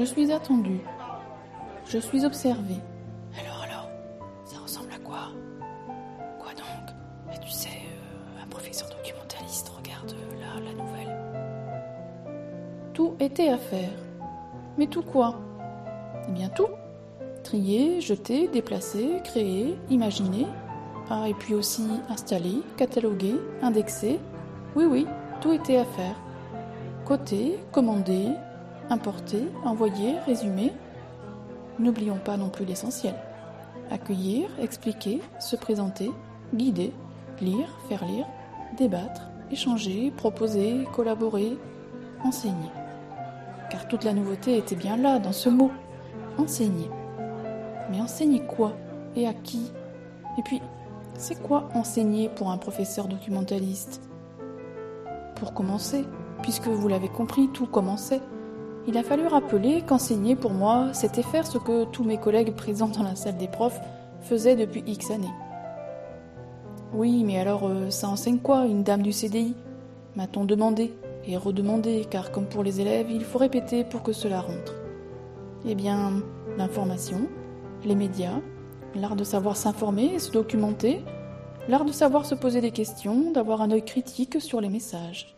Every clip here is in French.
Je suis attendue. Je suis observée. Alors, alors, ça ressemble à quoi? Quoi donc? Mais tu sais, euh, un professeur documentaliste regarde euh, là la nouvelle. Tout était à faire. Mais tout quoi? Eh bien tout. Trier, jeter, déplacer, créer, imaginer. Ah, et puis aussi installer, cataloguer, indexer. Oui, oui, tout était à faire. Coter, commander, importer, envoyer, résumer. N'oublions pas non plus l'essentiel. Accueillir, expliquer, se présenter, guider, lire, faire lire, débattre, échanger, proposer, collaborer, enseigner. Car toute la nouveauté était bien là, dans ce mot. Enseigner. Mais enseigner quoi Et à qui? Et puis, c'est quoi enseigner pour un professeur documentaliste? Pour commencer, puisque vous l'avez compris, tout commençait. Il a fallu rappeler qu'enseigner pour moi, c'était faire ce que tous mes collègues présents dans la salle des profs faisaient depuis X années. Oui, mais alors euh, ça enseigne quoi, une dame du CDI M'a-t-on demandé et redemandé, car comme pour les élèves, il faut répéter pour que cela rentre? Eh bien, l'information, les médias, l'art de savoir s'informer et se documenter, l'art de savoir se poser des questions, d'avoir un œil critique sur les messages.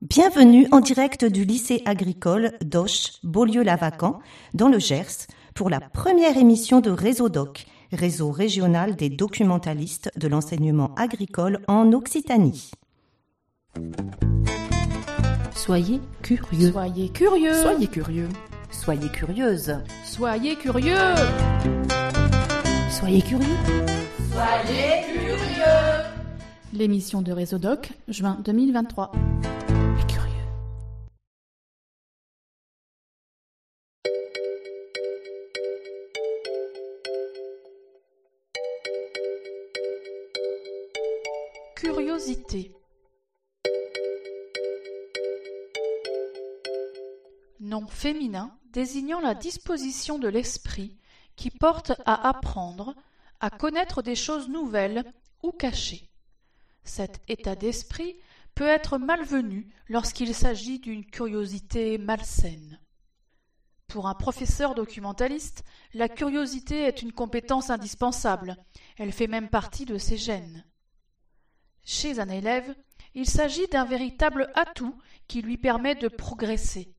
Bienvenue en direct du lycée agricole d'Auch, Beaulieu-Lavacan, dans le Gers, pour la première émission de Réseau Doc, réseau régional des documentalistes de l'enseignement agricole en Occitanie. Soyez curieux. Soyez curieux Soyez curieux. Soyez curieuse. Soyez curieux Soyez curieux. Soyez curieux L'émission de Réseau Doc, juin 2023. Féminin désignant la disposition de l'esprit qui porte à apprendre, à connaître des choses nouvelles ou cachées. Cet état d'esprit peut être malvenu lorsqu'il s'agit d'une curiosité malsaine. Pour un professeur documentaliste, la curiosité est une compétence indispensable, elle fait même partie de ses gènes. Chez un élève, il s'agit d'un véritable atout qui lui permet de progresser,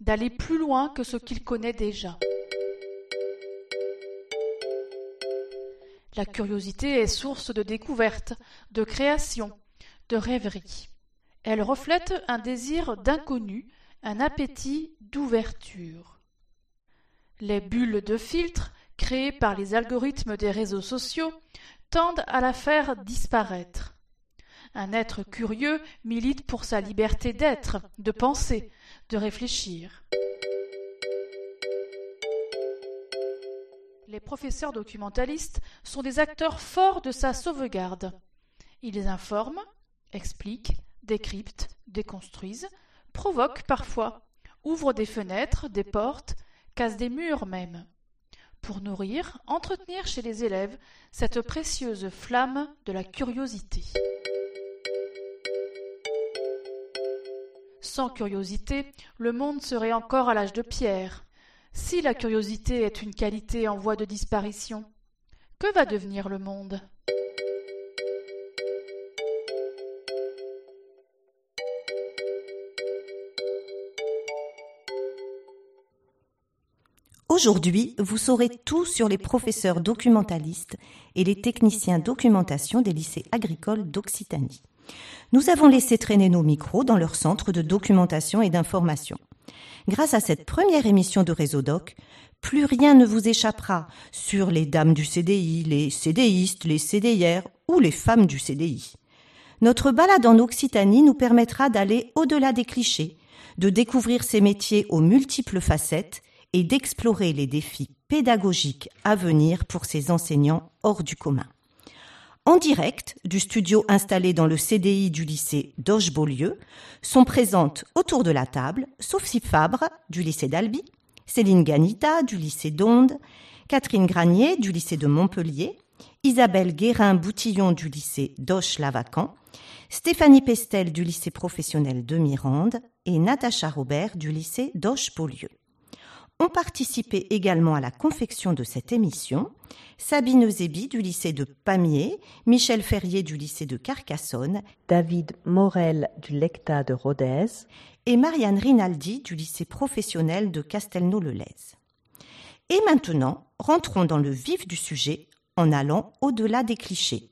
d'aller plus loin que ce qu'il connaît déjà. La curiosité est source de découverte, de création, de rêverie. Elle reflète un désir d'inconnu, un appétit d'ouverture. Les bulles de filtre, créées par les algorithmes des réseaux sociaux, tendent à la faire disparaître. Un être curieux milite pour sa liberté d'être, de penser, de réfléchir. Les professeurs documentalistes sont des acteurs forts de sa sauvegarde. Ils informent, expliquent, décryptent, déconstruisent, provoquent parfois, ouvrent des fenêtres, des portes, cassent des murs même, pour nourrir, entretenir chez les élèves cette précieuse flamme de la curiosité. Sans curiosité, le monde serait encore à l'âge de pierre. Si la curiosité est une qualité en voie de disparition, que va devenir le monde? Aujourd'hui, vous saurez tout sur les professeurs documentalistes et les techniciens documentation des lycées agricoles d'Occitanie. Nous avons laissé traîner nos micros dans leur centre de documentation et d'information. Grâce à cette première émission de Réseau Doc, plus rien ne vous échappera sur les dames du CDI, les CDistes, les CDIR ou les femmes du CDI. Notre balade en Occitanie nous permettra d'aller au-delà des clichés, de découvrir ces métiers aux multiples facettes et d'explorer les défis pédagogiques à venir pour ces enseignants hors du commun. En direct du studio installé dans le CDI du lycée d'Auge-Beaulieu sont présentes autour de la table Sophie Fabre du lycée d'Albi, Céline Ganita du lycée d'Onde, Catherine Granier du lycée de Montpellier, Isabelle Guérin-Boutillon du lycée d'Auch-Lavacan, Stéphanie Pestel du lycée professionnel de Mirande et Natacha Robert du lycée d'Auch-Beaulieu. Ont participé également à la confection de cette émission Sabine Zébi du lycée de Pamiers, Michel Ferrier du lycée de Carcassonne, David Morel du Lecta de Rodez et Marianne Rinaldi du lycée professionnel de Castelnau-le-Lez. Et maintenant, rentrons dans le vif du sujet en allant au-delà des clichés.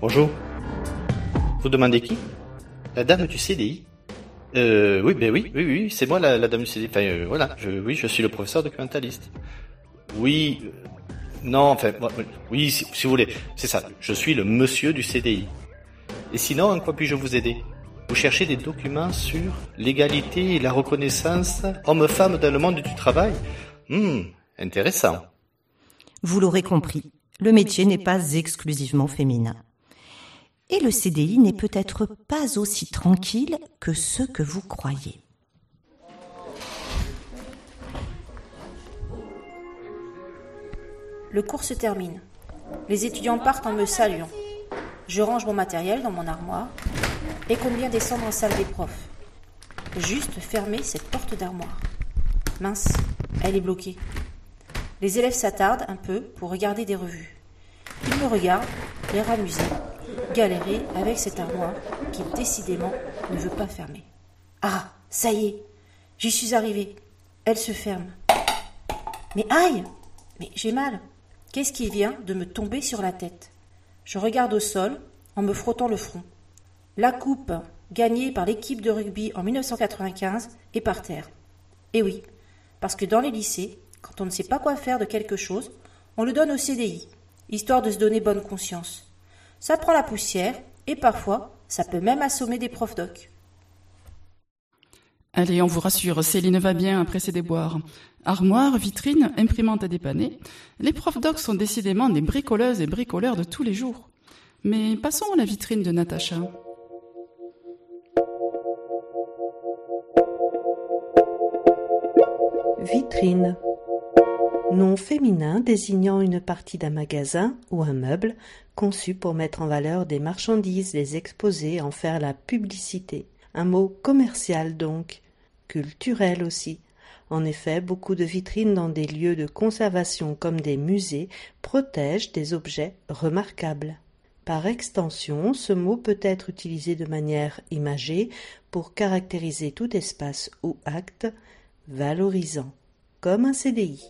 Bonjour. Vous demandez qui? La dame du CDI euh, oui, ben oui, oui, oui, c'est moi la, dame du CDI. Enfin, euh, voilà, je, oui, je suis le professeur documentaliste. Oui, euh, non, enfin, oui, si, vous voulez, c'est ça. Je suis le monsieur du CDI. Et sinon, en quoi puis-je vous aider? Vous cherchez des documents sur l'égalité et la reconnaissance homme-femme dans le monde du travail? Hum, intéressant. Vous l'aurez compris, le métier n'est pas exclusivement féminin. Et le CDI n'est peut-être pas aussi tranquille que ce que vous croyez. Le cours se termine. Les étudiants partent en me saluant. Je range mon matériel dans mon armoire et compte bien descendre en salle des profs. Juste fermer cette porte d'armoire. Mince, elle est bloquée. Les élèves s'attardent un peu pour regarder des revues. Ils me regardent, l'air amusé, galérer avec cette armoire qui décidément ne veut pas fermer. Ah, ça y est, j'y suis arrivée. Elle se ferme. Mais aïe Mais j'ai mal. Qu'est-ce qui vient de me tomber sur la tête? Je regarde au sol en me frottant le front. La coupe gagnée par l'équipe de rugby en 1995 est par terre. Et oui, parce que dans les lycées, quand on ne sait pas quoi faire de quelque chose, on le donne au CDI, histoire de se donner bonne conscience. Ça prend la poussière et parfois ça peut même assommer des profs doc. Allez, on vous rassure, Céline va bien après ses déboires. Armoire, vitrine, imprimante à dépanner. Les profs doc sont décidément des bricoleuses et bricoleurs de tous les jours. Mais passons à la vitrine de Natacha. Vitrine nom féminin désignant une partie d'un magasin ou un meuble conçu pour mettre en valeur des marchandises, les exposer, en faire la publicité. Un mot commercial donc, culturel aussi. En effet, beaucoup de vitrines dans des lieux de conservation comme des musées protègent des objets remarquables. Par extension, ce mot peut être utilisé de manière imagée pour caractériser tout espace ou acte valorisant, comme un CDI.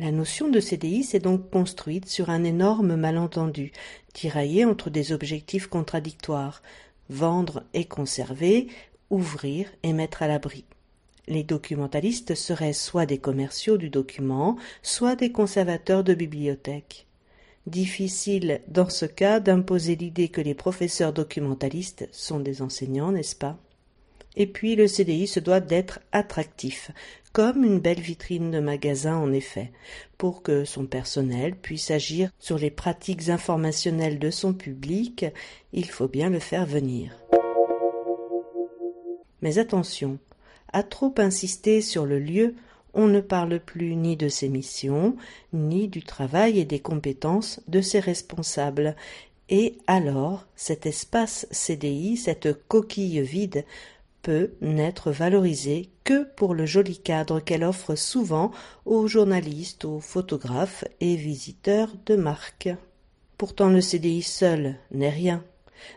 La notion de CDI s'est donc construite sur un énorme malentendu, tiraillé entre des objectifs contradictoires vendre et conserver, ouvrir et mettre à l'abri. Les documentalistes seraient soit des commerciaux du document, soit des conservateurs de bibliothèques. Difficile dans ce cas d'imposer l'idée que les professeurs documentalistes sont des enseignants, n'est-ce pas? Et puis le CDI se doit d'être attractif, comme une belle vitrine de magasin en effet, pour que son personnel puisse agir sur les pratiques informationnelles de son public, il faut bien le faire venir. Mais attention, à trop insister sur le lieu, on ne parle plus ni de ses missions, ni du travail et des compétences de ses responsables, et alors cet espace CDI, cette coquille vide, peut n'être valorisée que pour le joli cadre qu'elle offre souvent aux journalistes, aux photographes et visiteurs de marque. Pourtant le CDI seul n'est rien.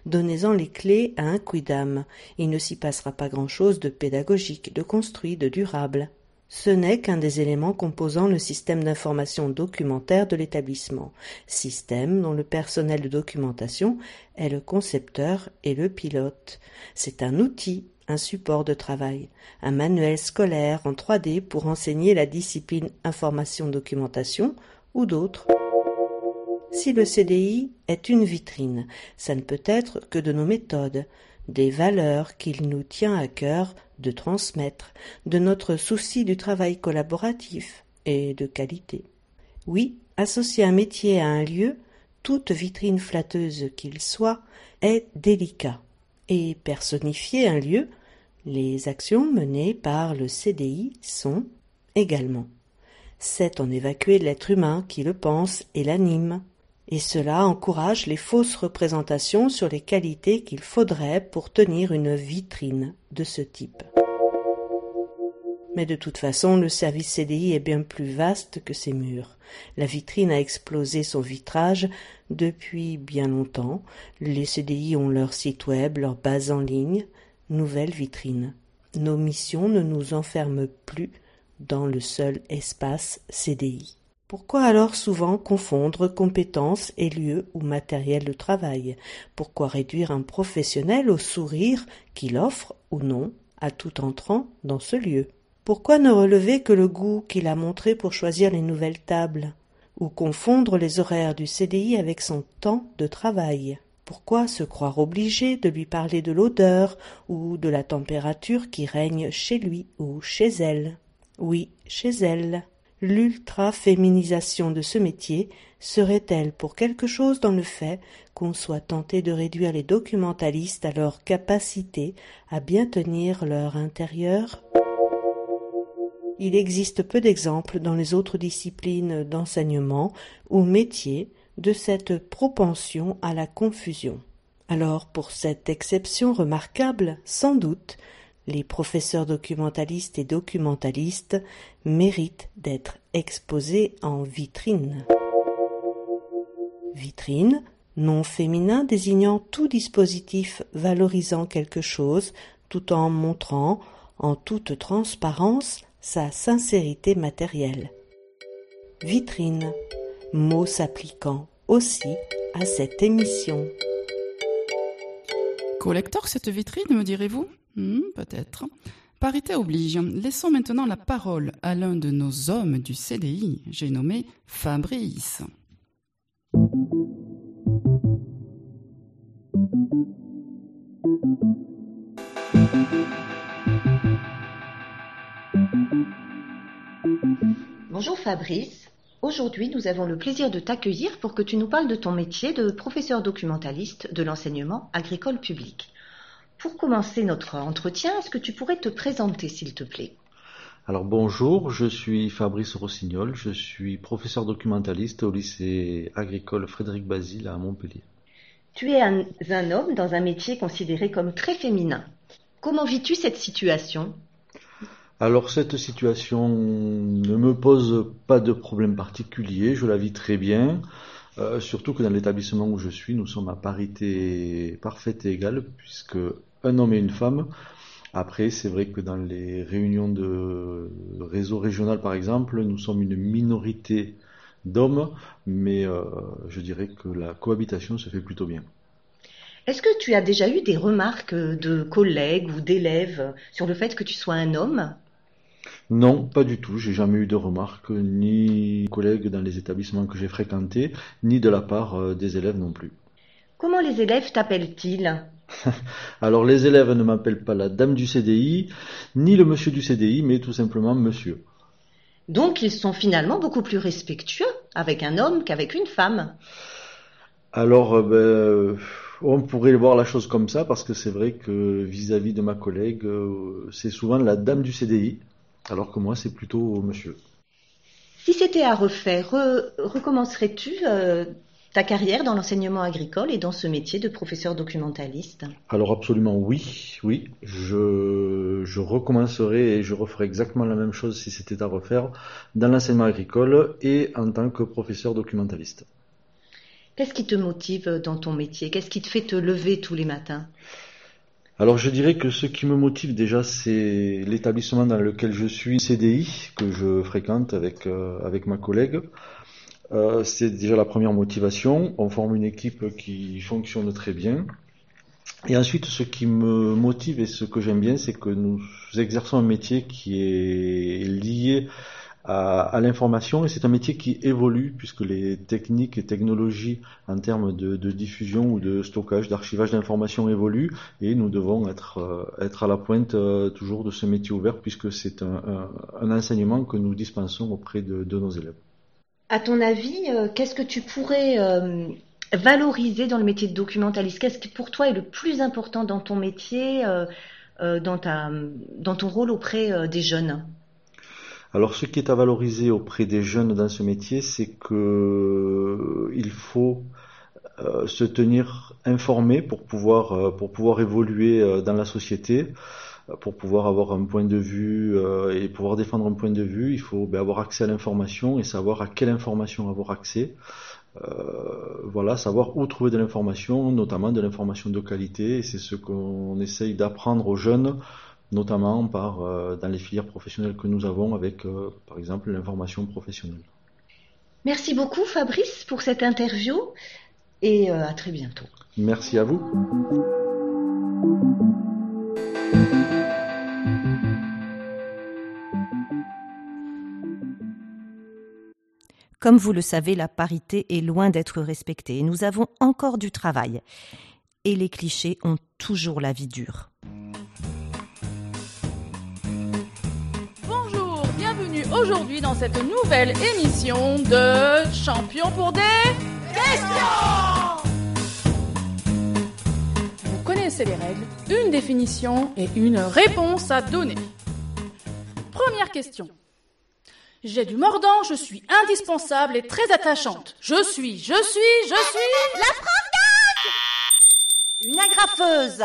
Donnez-en les clés à un quidam. Il ne s'y passera pas grand-chose de pédagogique, de construit, de durable. Ce n'est qu'un des éléments composant le système d'information documentaire de l'établissement, système dont le personnel de documentation est le concepteur et le pilote. C'est un outil un support de travail, un manuel scolaire en 3D pour enseigner la discipline information-documentation ou d'autres. Si le CDI est une vitrine, ça ne peut être que de nos méthodes, des valeurs qu'il nous tient à cœur de transmettre, de notre souci du travail collaboratif et de qualité. Oui, associer un métier à un lieu, toute vitrine flatteuse qu'il soit, est délicat et personnifier un lieu, Les actions menées par le CDI sont également c'est en évacuer l'être humain qui le pense et l'anime, et cela encourage les fausses représentations sur les qualités qu'il faudrait pour tenir une vitrine de ce type. Mais de toute façon, le service CDI est bien plus vaste que ses murs. La vitrine a explosé son vitrage depuis bien longtemps. Les CDI ont leur site web, leur base en ligne. Nouvelle vitrine. Nos missions ne nous enferment plus dans le seul espace CDI. Pourquoi alors souvent confondre compétences et lieux ou matériel de travail? Pourquoi réduire un professionnel au sourire qu'il offre ou non à tout entrant dans ce lieu? Pourquoi ne relever que le goût qu'il a montré pour choisir les nouvelles tables Ou confondre les horaires du CDI avec son temps de travail? Pourquoi se croire obligé de lui parler de l'odeur ou de la température qui règne chez lui ou chez elle? Oui, chez elle. L'ultra-féminisation de ce métier serait-elle pour quelque chose dans le fait qu'on soit tenté de réduire les documentalistes à leur capacité à bien tenir leur intérieur? Il existe peu d'exemples dans les autres disciplines d'enseignement ou métiers de cette propension à la confusion. Alors, pour cette exception remarquable, sans doute, les professeurs documentalistes et documentalistes méritent d'être exposés en vitrine. Vitrine, nom féminin désignant tout dispositif valorisant quelque chose tout en montrant en toute transparence sa sincérité matérielle. Vitrine, mot s'appliquant aussi à cette émission. Collector cette vitrine, me direz-vous? Hmm, peut-être. Parité oblige. Laissons maintenant la parole à l'un de nos hommes du CDI. J'ai nommé Fabrice. Bonjour Fabrice. Aujourd'hui, nous avons le plaisir de t'accueillir pour que tu nous parles de ton métier de professeur documentaliste de l'enseignement agricole public. Pour commencer notre entretien, est-ce que tu pourrais te présenter, s'il te plaît? Alors bonjour, je suis Fabrice Rossignol, je suis professeur documentaliste au lycée agricole Frédéric Basile à Montpellier. Tu es un, un, homme dans un métier considéré comme très féminin. Comment vis-tu cette situation? Alors cette situation ne me pose pas de problème particulier, je la vis très bien. Euh, surtout que dans l'établissement où je suis, nous sommes à parité parfaite et égale, puisque un homme et une femme. Après, c'est vrai que dans les réunions de réseau régional, par exemple, nous sommes une minorité d'hommes, mais euh, je dirais que la cohabitation se fait plutôt bien. Est-ce que tu as déjà eu des remarques de collègues ou d'élèves sur le fait que tu sois un homme? Non, pas du tout. J'ai jamais eu de remarques, ni collègues dans les établissements que j'ai fréquentés, ni de la part euh, des élèves non plus. Comment les élèves t'appellent-ils? Alors les élèves ne m'appellent pas la dame du CDI, ni le monsieur du CDI, mais tout simplement monsieur. Donc ils sont finalement beaucoup plus respectueux avec un homme qu'avec une femme. Alors, euh, ben, on pourrait voir la chose comme ça, parce que c'est vrai que vis-à-vis de ma collègue, euh, c'est souvent la dame du CDI, alors que moi c'est plutôt monsieur. Si c'était à refaire, recommencerais-tu euh, ta carrière dans l'enseignement agricole et dans ce métier de professeur documentaliste? Alors absolument oui, oui. Je, je recommencerai et je referai exactement la même chose si c'était à refaire dans l'enseignement agricole et en tant que professeur documentaliste. Qu'est-ce qui te motive dans ton métier? Qu'est-ce qui te fait te lever tous les matins? Alors je dirais que ce qui me motive déjà c'est l'établissement dans lequel je suis, CDI, que je fréquente avec, euh, avec ma collègue. Euh, c'est déjà la première motivation. On forme une équipe qui fonctionne très bien. Et ensuite, ce qui me motive et ce que j'aime bien, c'est que nous exerçons un métier qui est lié à, l'information. Et c'est un métier qui évolue puisque les techniques et technologies en termes de, diffusion ou de stockage, d'archivage d'informations évoluent. Et nous devons être, euh, à la pointe euh, toujours de ce métier ouvert puisque c'est un, enseignement que nous dispensons auprès de, nos élèves. À ton avis, euh, qu'est-ce que tu pourrais valoriser dans le métier de documentaliste? Qu'est-ce qui pour toi est le plus important dans ton métier dans, ta, dans ton rôle auprès des jeunes? Alors, ce qui est à valoriser auprès des jeunes dans ce métier, c'est que il faut se tenir informé pour pouvoir pour pouvoir évoluer dans la société pour pouvoir avoir un point de vue euh, et pouvoir défendre un point de vue, il faut ben, avoir accès à l'information et savoir à quelle information avoir accès. Euh, voilà, savoir où trouver de l'information, notamment de l'information de qualité, c'est ce qu'on essaye d'apprendre aux jeunes, notamment par euh, dans les filières professionnelles que nous avons, avec par exemple l'information professionnelle. Merci beaucoup Fabrice pour cette interview et à très bientôt. Merci à vous. Comme vous le savez, la parité est loin d'être respectée et nous avons encore du travail. Et les clichés ont toujours la vie dure. Aujourd'hui dans cette nouvelle émission de Champion pour des questions Vous connaissez les règles, une définition et une réponse à donner. Première question. J'ai du mordant, je suis indispensable et très attachante. Je suis, je suis, je suis... La prof Une agrafeuse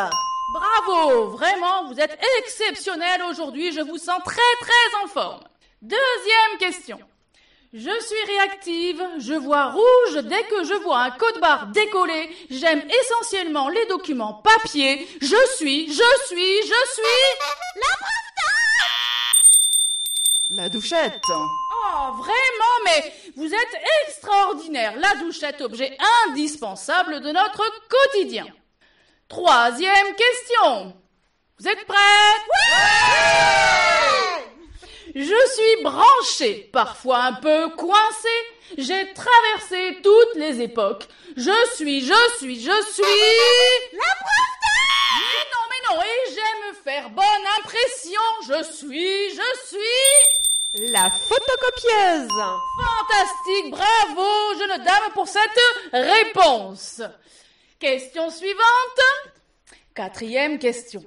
Bravo Vraiment, vous êtes exceptionnel aujourd'hui, je vous sens très très en forme. Deuxième question. Je suis réactive, je vois rouge dès que je vois un code barre décollé, j'aime essentiellement les documents papier, je suis, je suis, je suis... La prof la douchette. Oh, vraiment, mais vous êtes extraordinaire. La douchette, objet indispensable de notre quotidien. Troisième question. Vous êtes prêts? Oui Je suis branchée, parfois un peu coincée. J'ai traversé toutes les époques. Je suis, je suis, je suis... La prof Mais non, mais non, et j'aime faire bonne impression. Je suis, je suis... La photocopieuse Fantastique, bravo, jeune dame, pour cette réponse. Question suivante. Quatrième question.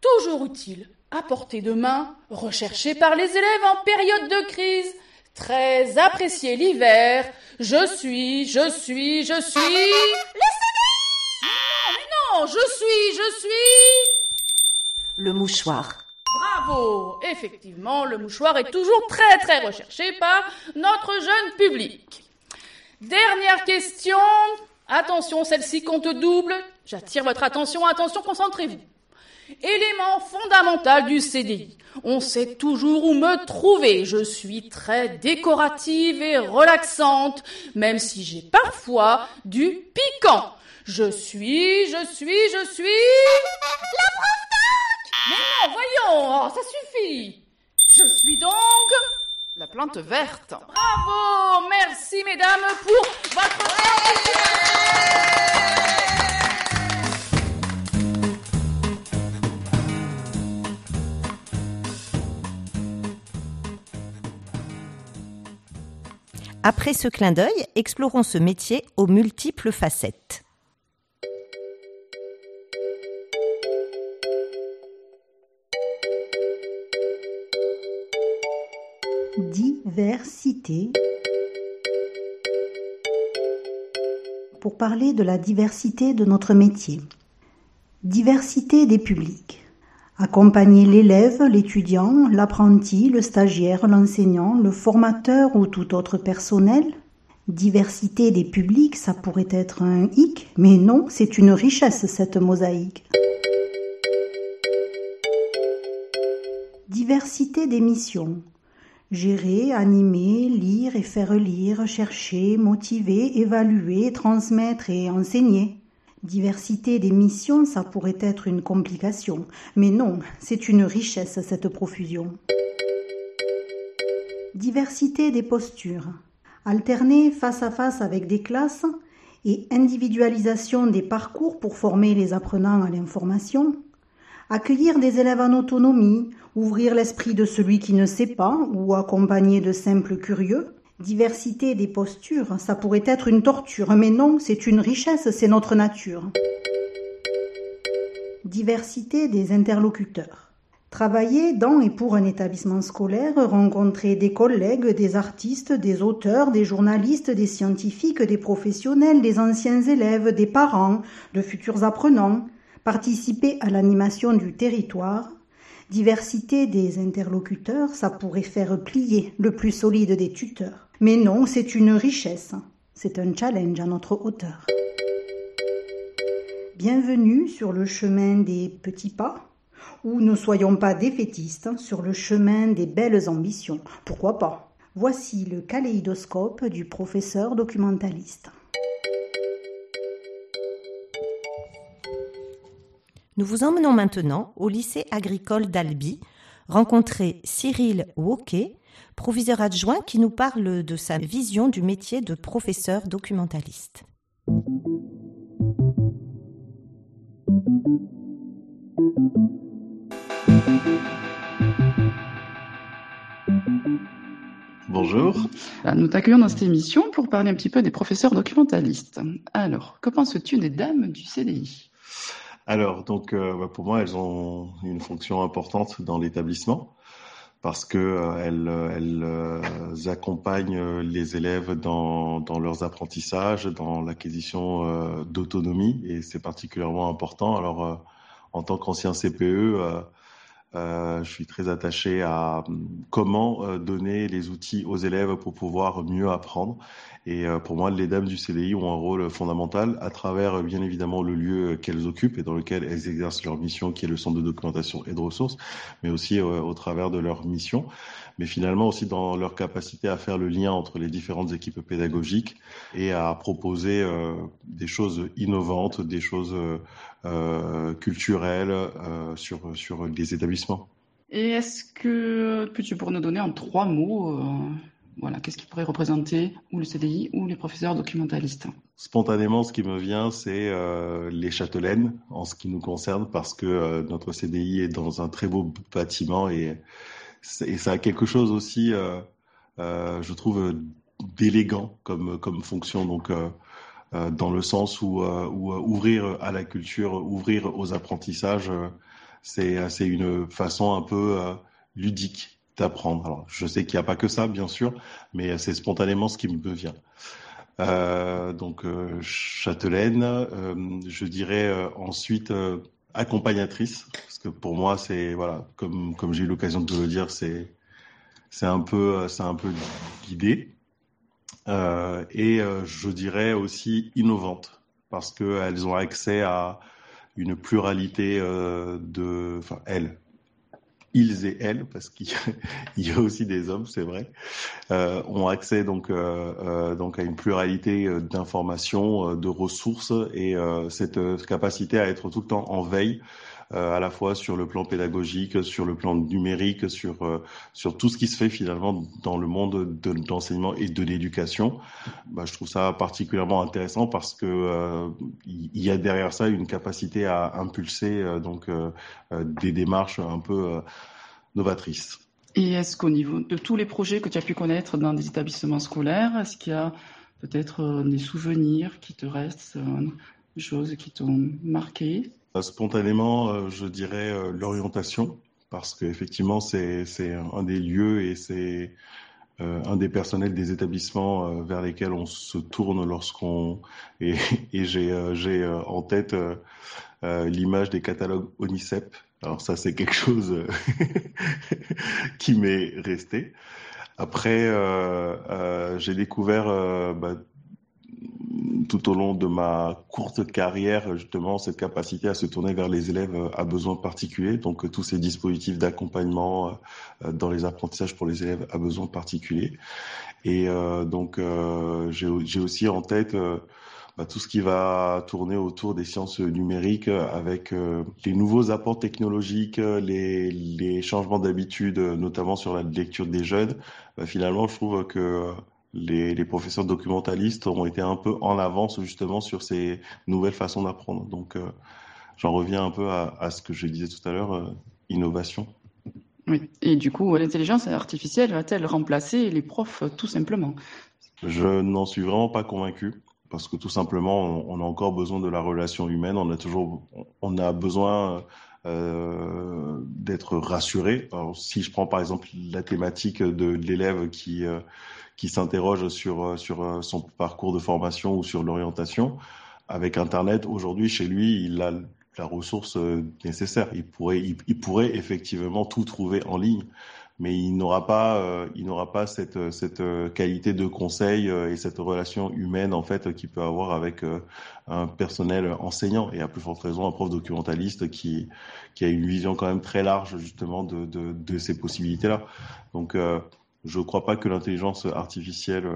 Toujours utile, à portée de main, recherché par les élèves en période de crise, très apprécié l'hiver. Je suis, je suis, je suis... Le Non, mais non, je suis, je suis... Le mouchoir. Bravo Effectivement, le mouchoir est toujours très très recherché par notre jeune public. Dernière question. Attention, celle-ci compte double. J'attire votre attention. Attention, concentrez-vous. Élément fondamental du CDI. On sait toujours où me trouver. Je suis très décorative et relaxante, même si j'ai parfois du piquant. Je suis, je suis, je suis... La prof mais non, voyons, oh, ça suffit. Je suis donc la plante verte. Bravo, merci mesdames pour votre Après ce clin d'œil, explorons ce métier aux multiples facettes. diversité. Pour parler de la diversité de notre métier. Diversité des publics. Accompagner l'élève, l'étudiant, l'apprenti, le stagiaire, l'enseignant, le formateur ou tout autre personnel? Diversité des publics, ça pourrait être un hic, mais non, c'est une richesse cette mosaïque. Diversité des missions. Gérer, animer, lire et faire lire, chercher, motiver, évaluer, transmettre et enseigner. Diversité des missions, ça pourrait être une complication, mais non, c'est une richesse cette profusion. Diversité des postures. Alterner face à face avec des classes et individualisation des parcours pour former les apprenants à l'information. Accueillir des élèves en autonomie ouvrir l'esprit de celui qui ne sait pas ou accompagner de simples curieux. Diversité des postures, ça pourrait être une torture, mais non, c'est une richesse, c'est notre nature. Diversité des interlocuteurs. Travailler dans et pour un établissement scolaire, rencontrer des collègues, des artistes, des auteurs, des journalistes, des scientifiques, des professionnels, des anciens élèves, des parents, de futurs apprenants, participer à l'animation du territoire, diversité des interlocuteurs, ça pourrait faire plier le plus solide des tuteurs. Mais non, c'est une richesse, c'est un challenge à notre hauteur. Bienvenue sur le chemin des petits pas, ou ne soyons pas défaitistes sur le chemin des belles ambitions. Pourquoi pas? Voici le kaléidoscope du professeur documentaliste. Nous vous emmenons maintenant au lycée agricole d'Albi, rencontrer Cyril Woquet, proviseur adjoint qui nous parle de sa vision du métier de professeur documentaliste. Bonjour. Nous t'accueillons dans cette émission pour parler un petit peu des professeurs documentalistes. Alors, que penses-tu des dames du CDI Alors, donc, euh, pour moi, elles ont une fonction importante dans l'établissement parce que euh, elles, elles euh, accompagnent les élèves dans, dans leurs apprentissages, dans l'acquisition d'autonomie, et c'est particulièrement important. Alors, en tant qu'ancien CPE, euh, je suis très attaché à hum, comment euh, donner les outils aux élèves pour pouvoir mieux apprendre. Et euh, pour moi, les dames du CDI ont un rôle fondamental à travers, bien évidemment, le lieu qu'elles occupent et dans lequel elles exercent leur mission, qui est le centre de documentation et de ressources, mais aussi au travers de leur mission, mais finalement aussi dans leur capacité à faire le lien entre les différentes équipes pédagogiques et à proposer des choses innovantes, des choses euh, culturelle euh, sur, sur les établissements. Et est-ce que peux-tu pour nous donner en trois mots euh, voilà, qu'est-ce qui pourrait représenter ou le CDI ou les professeurs documentalistes? Spontanément, ce qui me vient, c'est les châtelaines en ce qui nous concerne, parce que notre CDI est dans un très beau bâtiment et, et ça a quelque chose aussi, je trouve, d'élégant comme, comme fonction. Donc, euh, dans le sens où, euh, où, euh, ouvrir à la culture, ouvrir aux apprentissages, c'est une façon un peu ludique d'apprendre. Alors, je sais qu'il n'y a pas que ça, bien sûr, mais c'est spontanément ce qui me vient. Euh, donc, euh, châtelaine, euh, je dirais ensuite accompagnatrice, parce que pour moi, c'est voilà, comme comme j'ai eu l'occasion de le dire, c'est c'est un peu c'est un peu guidé. Euh, et euh, je dirais aussi innovantes parce qu'elles ont accès à une pluralité euh, de, enfin elles, ils et elles, parce qu'il y a aussi des hommes, c'est vrai, euh, ont accès donc euh, donc à une pluralité d'informations, de ressources et cette capacité à être tout le temps en veille à la fois sur le plan pédagogique, sur le plan numérique, sur euh, sur tout ce qui se fait finalement dans le monde de, l'enseignement et de l'éducation. Bah, je trouve ça particulièrement intéressant parce que euh, il y a derrière ça une capacité à impulser donc des démarches un peu novatrices. Et est-ce qu'au niveau de tous les projets que tu as pu connaître dans des établissements scolaires, est-ce qu'il y a peut-être des souvenirs qui te restent, des choses qui t'ont marqué? euh, spontanément, euh, je dirais euh, l'orientation, parce qu'effectivement, c'est un des lieux et c'est un des personnels des établissements vers lesquels on se tourne lorsqu'on et, et j'ai en tête l'image des catalogues ONICEP. Alors ça, c'est quelque chose qui m'est resté. Après, j'ai découvert bah, tout au long de ma courte carrière, justement, cette capacité à se tourner vers les élèves euh, à besoins particuliers. Donc, euh, tous ces dispositifs d'accompagnement euh, dans les apprentissages pour les élèves à besoins particuliers. Et donc, j'ai aussi en tête bah, tout ce qui va tourner autour des sciences numériques avec les nouveaux apports technologiques, les, les changements d'habitude, notamment sur la lecture des jeunes. Bah, finalement, je trouve que les, professeurs documentalistes ont été un peu en avance justement sur ces nouvelles façons d'apprendre. Donc, euh, j'en reviens un peu à, ce que je disais tout à l'heure, euh, innovation. Oui, et du coup, l'intelligence artificielle va-t-elle remplacer les profs tout simplement? Je n'en suis vraiment pas convaincu. parce que tout simplement, on, a encore besoin de la relation humaine. On a toujours, on a besoin euh, d'être rassuré. Alors, si je prends par exemple la thématique de, l'élève qui euh, qui s'interroge sur sur son parcours de formation ou sur l'orientation, avec Internet, aujourd'hui chez lui, il a la ressource nécessaire. Il pourrait, il pourrait effectivement tout trouver en ligne mais il n'aura pas, euh, il n'aura pas cette, cette euh, qualité de conseil euh, et cette relation humaine en fait qu'il peut avoir avec un personnel enseignant et à plus forte raison un prof documentaliste qui, qui a une vision quand même très large justement de, de, de ces possibilités-là. Donc, je ne crois pas que l'intelligence artificielle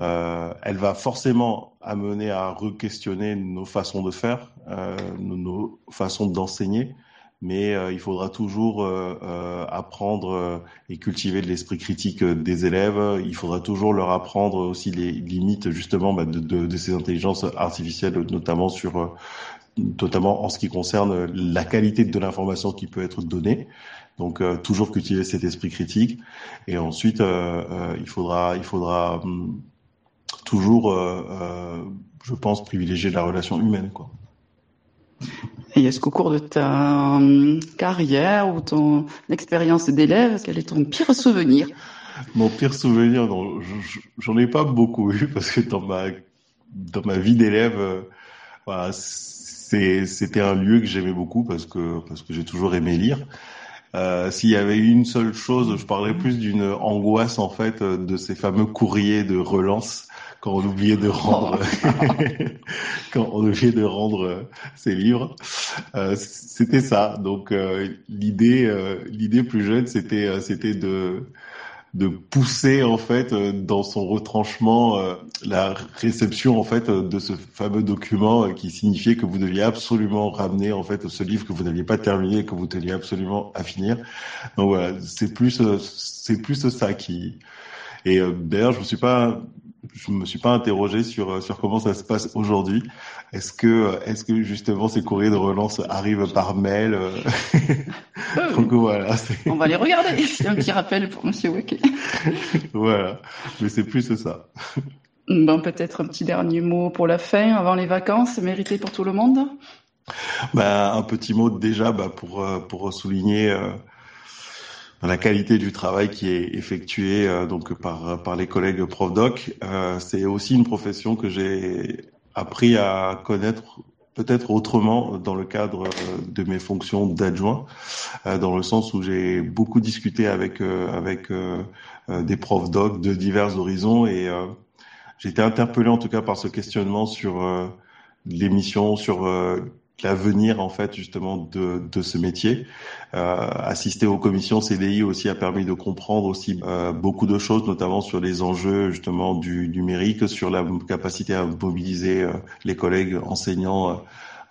euh, elle va forcément amener à re-questionner nos façons de faire, euh, nos, façons d'enseigner, mais euh, il faudra toujours euh, euh, apprendre et cultiver l'esprit critique des élèves. Il faudra toujours leur apprendre aussi les limites justement bah, de, de, de, ces intelligences artificielles, notamment sur, notamment en ce qui concerne la qualité de l'information qui peut être donnée. Donc toujours cultiver cet esprit critique. Et ensuite, il faudra, il faudra hum, toujours, je pense, privilégier la relation humaine, quoi. Et est-ce qu'au cours de ta hum, carrière ou ton expérience d'élève, quel est ton pire souvenir? Mon pire souvenir, j'en ai pas beaucoup eu parce que dans ma dans ma vie d'élève, euh, voilà, c'était un lieu que j'aimais beaucoup parce que parce que j'ai toujours aimé lire. Euh, S'il y avait une seule chose, je parlais plus d'une angoisse en fait de ces fameux courriers de relance quand on oubliait de rendre quand on oubliait de rendre ses livres. Euh, c'était ça. Donc euh, l'idée l'idée plus jeune c'était c'était de de pousser en fait dans son retranchement la réception en fait de ce fameux document qui signifiait que vous deviez absolument ramener en fait ce livre que vous n'aviez pas terminé que vous teniez absolument à finir. Donc voilà, c'est plus c'est plus ça qui et d'ailleurs je me suis pas je me suis pas interrogé sur euh, sur comment ça se passe aujourd'hui. Est-ce que euh, est-ce que justement ces courriers de relance arrivent par mail euh? Donc voilà. On va les regarder. C'est un petit rappel pour Monsieur Weke. voilà, mais c'est plus ça. Bon, peut-être un petit dernier mot pour la fin, avant les vacances, mérité pour tout le monde. Bah, un petit mot déjà bah, pour pour souligner la qualité du travail qui est effectué euh, donc par par les collègues prof doc. Euh, c'est aussi une profession que j'ai appris à connaître peut-être autrement dans le cadre de mes fonctions d'adjoint, euh, dans le sens où j'ai beaucoup discuté avec avec des profs doc de divers horizons et j'ai été interpellé en tout cas par ce questionnement sur l'émission, sur l'avenir en fait justement de, de ce métier. Euh, assister aux commissions CDI aussi a permis de comprendre aussi euh, beaucoup de choses, notamment sur les enjeux justement du numérique, sur la capacité à mobiliser euh, les collègues enseignants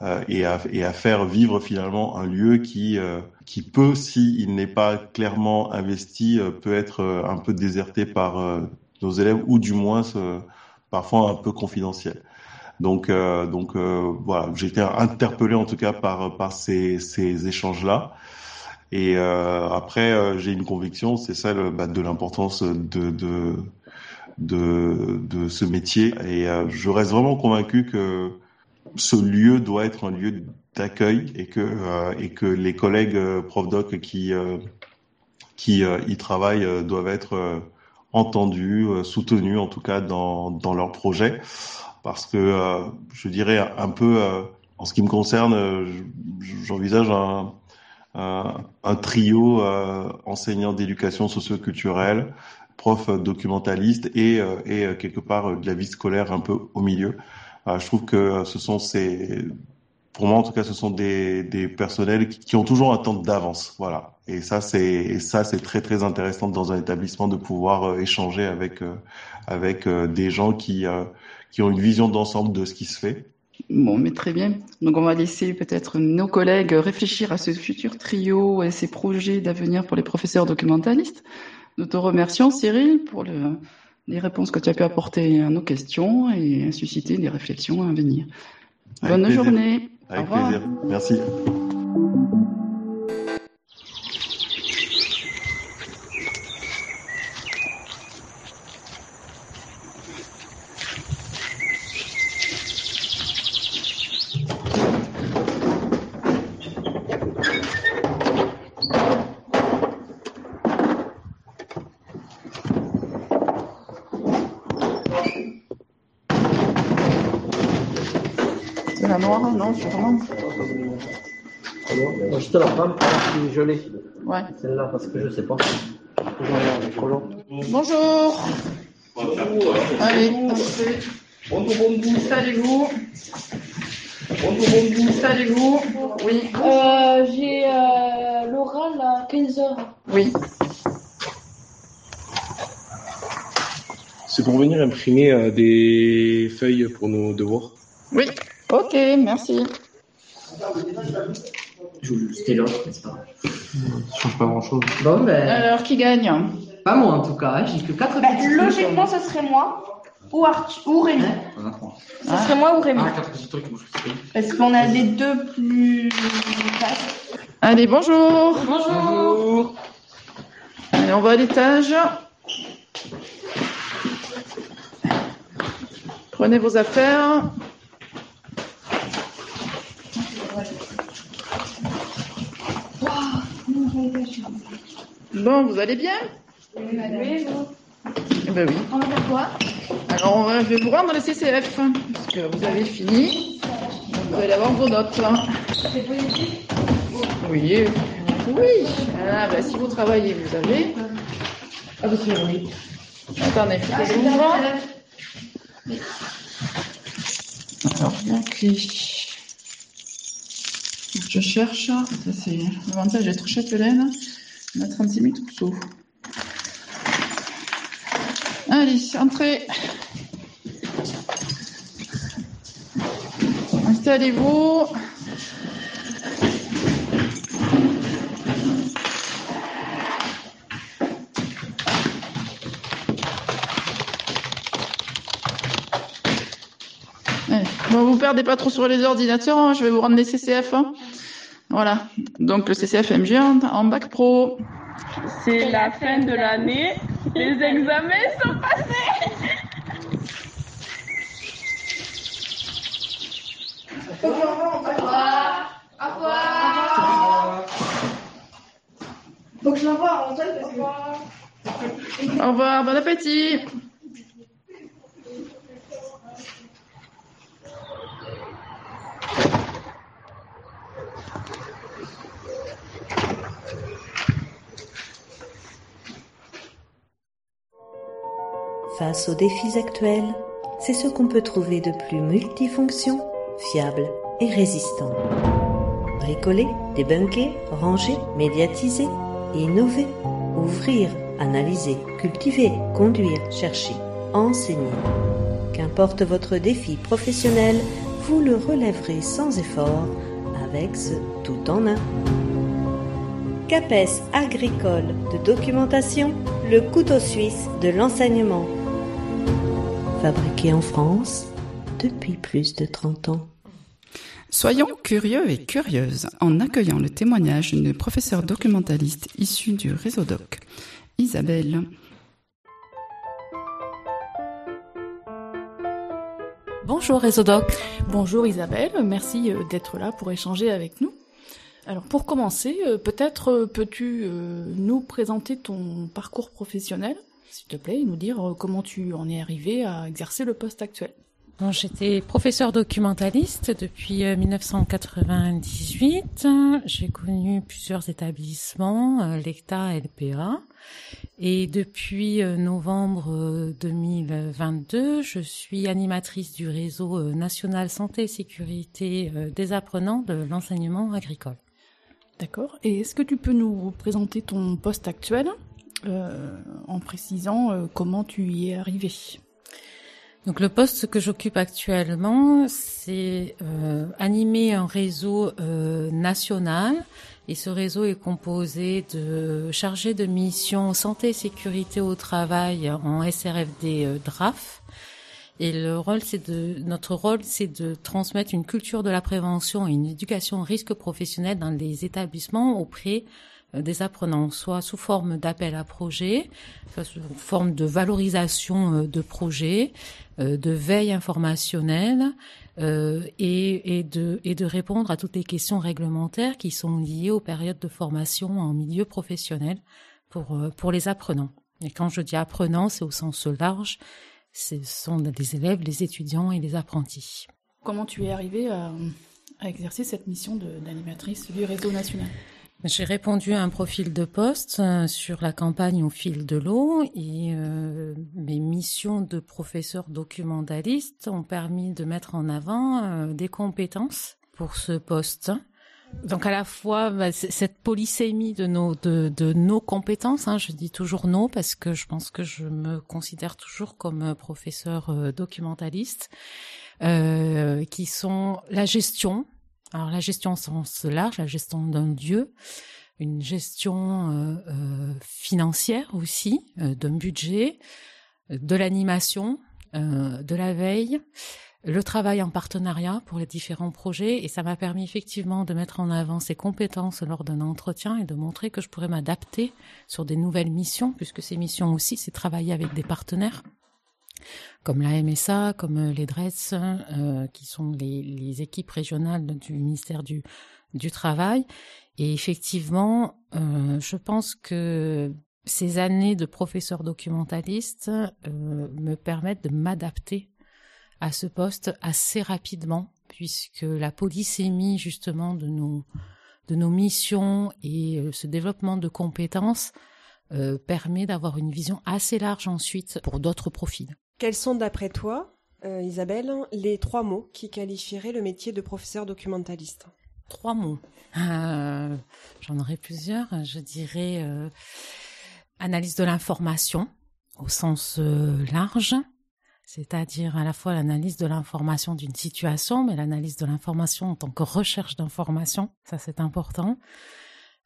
euh, et, à, et à faire vivre finalement un lieu qui qui peut, s'il n'est pas clairement investi, peut être un peu déserté par nos élèves ou du moins parfois un peu confidentiel. Donc, euh, donc euh, voilà, j'ai été interpellé en tout cas par par ces, ces échanges là. Et euh, après, j'ai une conviction, c'est celle bah, de l'importance de, de de de ce métier. Et je reste vraiment convaincu que ce lieu doit être un lieu d'accueil et que et que les collègues prof doc qui qui y travaillent doivent être entendus, soutenus en tout cas dans dans leur projet parce que euh, je dirais un peu, euh, en ce qui me concerne, euh, j'envisage un, un, trio enseignant d'éducation socioculturelle, prof documentaliste et, et quelque part de la vie scolaire un peu au milieu. je trouve que ce sont ces, pour moi en tout cas, ce sont des, des personnels qui, ont toujours un temps d'avance, voilà. Et ça, c'est ça, c'est très très intéressant dans un établissement de pouvoir échanger avec avec des gens qui qui ont une vision d'ensemble de ce qui se fait. Bon, mais très bien. Donc, on va laisser peut-être nos collègues réfléchir à ce futur trio et ces projets d'avenir pour les professeurs documentalistes. Nous te remercions, Cyril, pour le, les réponses que tu as pu apporter à nos questions et susciter des réflexions à venir. Bonne journée. Avec Au revoir. plaisir. Merci. noir, non, c'est vraiment. Je te la prends, je l'ai. Ouais. Celle-là, parce que je sais pas. Je trop long. Bonjour. Allez, entrez. Installez-vous. Installez-vous. Oui. Euh, j'ai euh, l'oral à 15h. Oui. C'est pour venir imprimer euh, des feuilles pour nos devoirs. Oui. Ok, merci. C'était l'autre, n'est-ce pas Ça change pas grand-chose. Bon, ben. Alors, qui gagne Pas moi en tout cas, hein, j'ai que 4 Bah, logiquement, ce serait moi ou, Arthur, ou Rémi. Ce serait moi ou Rémi. Ah, quatre petits trucs, moi je. Parce qu'on a les deux plus vastes. Allez, bonjour. Bonjour. Allez, on va à l'étage. Prenez vos affaires. Bon, vous allez bien? Oui, vous. Eh ben oui. On va faire quoi? Alors, je vais vous rendre le CCF, hein, parce que vous avez fini. Vous allez avoir vos notes. hein. C'est positif Oui, oui. Ah, bah, si vous travaillez, vous avez. Ah, bah, c'est oui. Attendez, Ah, je vous bien. ouvre. Alors, bien clé. Je cherche. Ça, c'est l'avantage d'être châtelaine. On a 36 000 trousseaux. Allez, entrez. Installez-vous. Perdez pas trop sur les ordinateurs, hein, je vais vous rendre les CCF. hein. Voilà. Donc le CCF MG en, en bac pro. C'est la fin de l'année, les examens sont passés. Faut que je l'envoie en tête parce que... Au revoir, bon appétit. Face aux défis actuels, c'est ce qu'on peut trouver de plus multifonction, fiable et résistant. Bricoler, débunker, ranger, médiatiser, innover, ouvrir, analyser, cultiver, conduire, chercher, enseigner. Qu'importe votre défi professionnel, vous le relèverez sans effort avec ce tout en un. CAPES agricole de documentation, le couteau suisse de l'enseignement. Fabriqué en France depuis plus de 30 ans. Soyons curieux et curieuses en accueillant le témoignage d'une professeure documentaliste issue du réseau DOC, Isabelle. Bonjour Réseaudoc. Bonjour Isabelle, merci euh, d'être là pour échanger avec nous. Alors pour commencer, euh, peut-être euh, peux-tu nous présenter ton parcours professionnel, s'il te plaît, et nous dire euh, comment tu en es arrivé à exercer le poste actuel. Bon, J'étais professeur documentaliste depuis euh, 1998. J'ai connu plusieurs établissements, euh, l'ECTA et l'PA. Et depuis euh, novembre euh, 2022, je suis animatrice du réseau euh, national santé et sécurité euh, des apprenants de l'enseignement agricole. D'accord. Et est-ce que tu peux nous présenter ton poste actuel? euh, en précisant euh, comment tu y es arrivé Donc le poste que j'occupe actuellement, c'est euh, animer un réseau euh, national et ce réseau est composé de chargés de mission santé et sécurité au travail en SRFD euh, DRAF. Et le rôle, c'est de notre rôle, c'est de transmettre une culture de la prévention et une éducation au risque professionnel dans les établissements auprès euh, des apprenants, soit sous forme d'appel à projet, soit sous forme de valorisation euh, de projets, euh, de veille informationnelle euh, et, de, répondre à toutes les questions réglementaires qui sont liées aux périodes de formation en milieu professionnel pour, euh, pour les apprenants. Et quand je dis apprenants, c'est au sens large, ce sont des élèves, les étudiants et les apprentis. Comment tu es arrivée à, à exercer cette mission d'animatrice du réseau national? J'ai répondu à un profil de poste euh, sur la campagne au fil de l'eau et euh, mes missions de professeur documentaliste ont permis de mettre en avant euh, des compétences pour ce poste. Donc à la fois bah, cette polysémie de nos de, de nos compétences, hein, je dis toujours nos parce que je pense que je me considère toujours comme euh, professeur documentaliste, euh, qui sont la gestion, alors la gestion au sens large, la gestion d'un lieu, une gestion euh, euh, financière aussi, euh, d'un budget, de l'animation, euh, de la veille, le travail en partenariat pour les différents projets. Et ça m'a permis effectivement de mettre en avant ces compétences lors d'un entretien et de montrer que je pourrais m'adapter sur des nouvelles missions puisque ces missions aussi c'est travailler avec des partenaires comme la MSA, comme euh, les DRES, euh, qui sont les, équipes régionales du ministère du, Travail. Et effectivement, euh, je pense que ces années de professeur documentaliste euh, me permettent de m'adapter à ce poste assez rapidement, puisque la polysémie justement de nos, de nos missions et ce développement de compétences permet d'avoir une vision assez large ensuite pour d'autres profils. Quels sont, d'après toi, euh, Isabelle, les trois mots qui qualifieraient le métier de professeur documentaliste? Trois mots. Euh, J'en aurais plusieurs. Je dirais euh, analyse de l'information au sens large, c'est-à-dire à la fois l'analyse de l'information d'une situation, mais l'analyse de l'information en tant que recherche d'information, ça c'est important.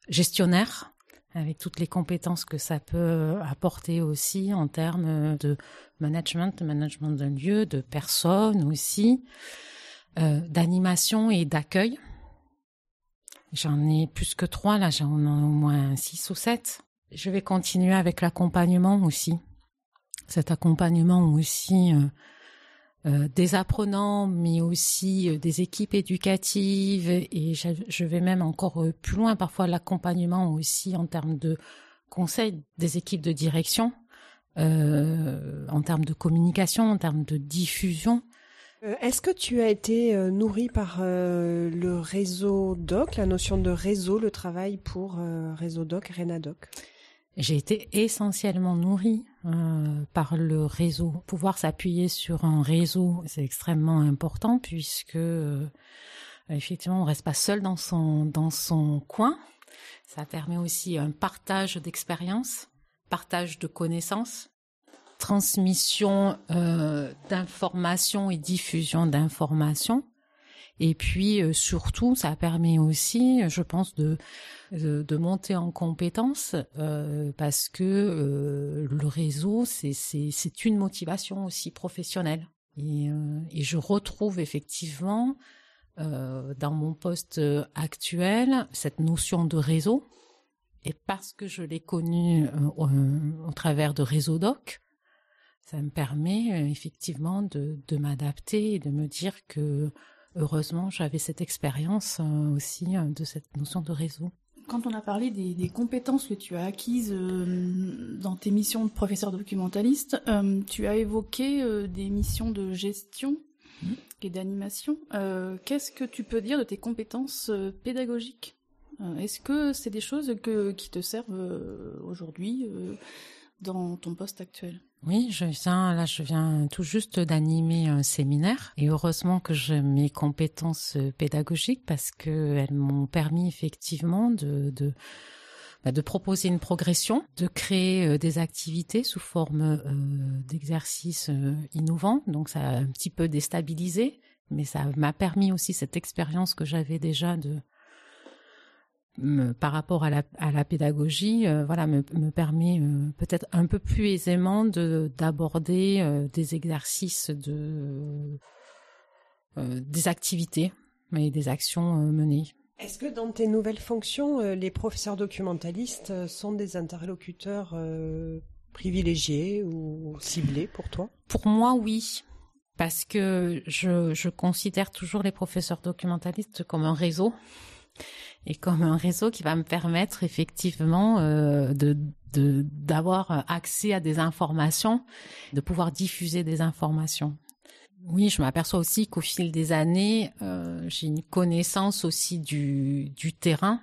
Gestionnaire, avec toutes les compétences que ça peut apporter aussi en termes de management, de management d'un lieu, de personnes aussi, euh, d'animation et d'accueil. J'en ai plus que trois, là j'en ai au moins six ou sept. Je vais continuer avec l'accompagnement aussi. Cet accompagnement aussi euh, euh, des apprenants, mais aussi euh, des équipes éducatives. Et je, je vais même encore euh, plus loin, parfois l'accompagnement aussi en termes de conseil des équipes de direction, euh, en termes de communication, en termes de diffusion. Est-ce que tu as été nourri par le réseau DOC, la notion de réseau, le travail pour réseau DOC, Renadoc J'ai été essentiellement nourrie euh, par le réseau. Pouvoir s'appuyer sur un réseau, c'est extrêmement important puisque euh, effectivement on reste pas seul dans son dans son coin. Ça permet aussi un partage d'expériences, partage de connaissances, transmission euh, d'informations et diffusion d'informations. Et puis surtout, ça permet aussi, je pense, de de, monter en compétences euh, parce que euh, le réseau, c'est une motivation aussi professionnelle. Et, euh, je retrouve effectivement dans mon poste actuel cette notion de réseau. Et parce que je l'ai connu euh, au, travers de Réseau Doc, ça me permet effectivement de, de m'adapter et de me dire que heureusement j'avais cette expérience aussi de cette notion de réseau. Quand on a parlé des, des compétences que tu as acquises euh, dans tes missions de professeur documentaliste, euh, tu as évoqué euh, des missions de gestion et d'animation. Qu'est-ce que tu peux dire de tes compétences pédagogiques? Est-ce que c'est des choses que, qui te servent aujourd'hui dans ton poste actuel? Oui, je viens là, je viens tout juste d'animer un séminaire et heureusement que j'ai mes compétences euh, pédagogiques parce que elles m'ont permis effectivement de, de bah, proposer une progression, de créer euh, des activités sous forme euh, d'exercices innovants. Donc ça a un petit peu déstabilisé, mais ça m'a permis aussi cette expérience que j'avais déjà de me- par rapport à la, à la pédagogie, euh, voilà, me, me permet euh, peut-être un peu plus aisément de d'aborder euh, des exercices de des activités et des actions menées. Est-ce que dans tes nouvelles fonctions, les professeurs documentalistes sont des interlocuteurs privilégiés ou ciblés pour toi? Pour moi, oui. Parce que je, je considère toujours les professeurs documentalistes comme un réseau et comme un réseau qui va me permettre effectivement euh, de d'avoir accès à des informations, de pouvoir diffuser des informations. oui, je m'aperçois aussi qu'au fil des années, euh, j'ai une connaissance aussi du, du terrain.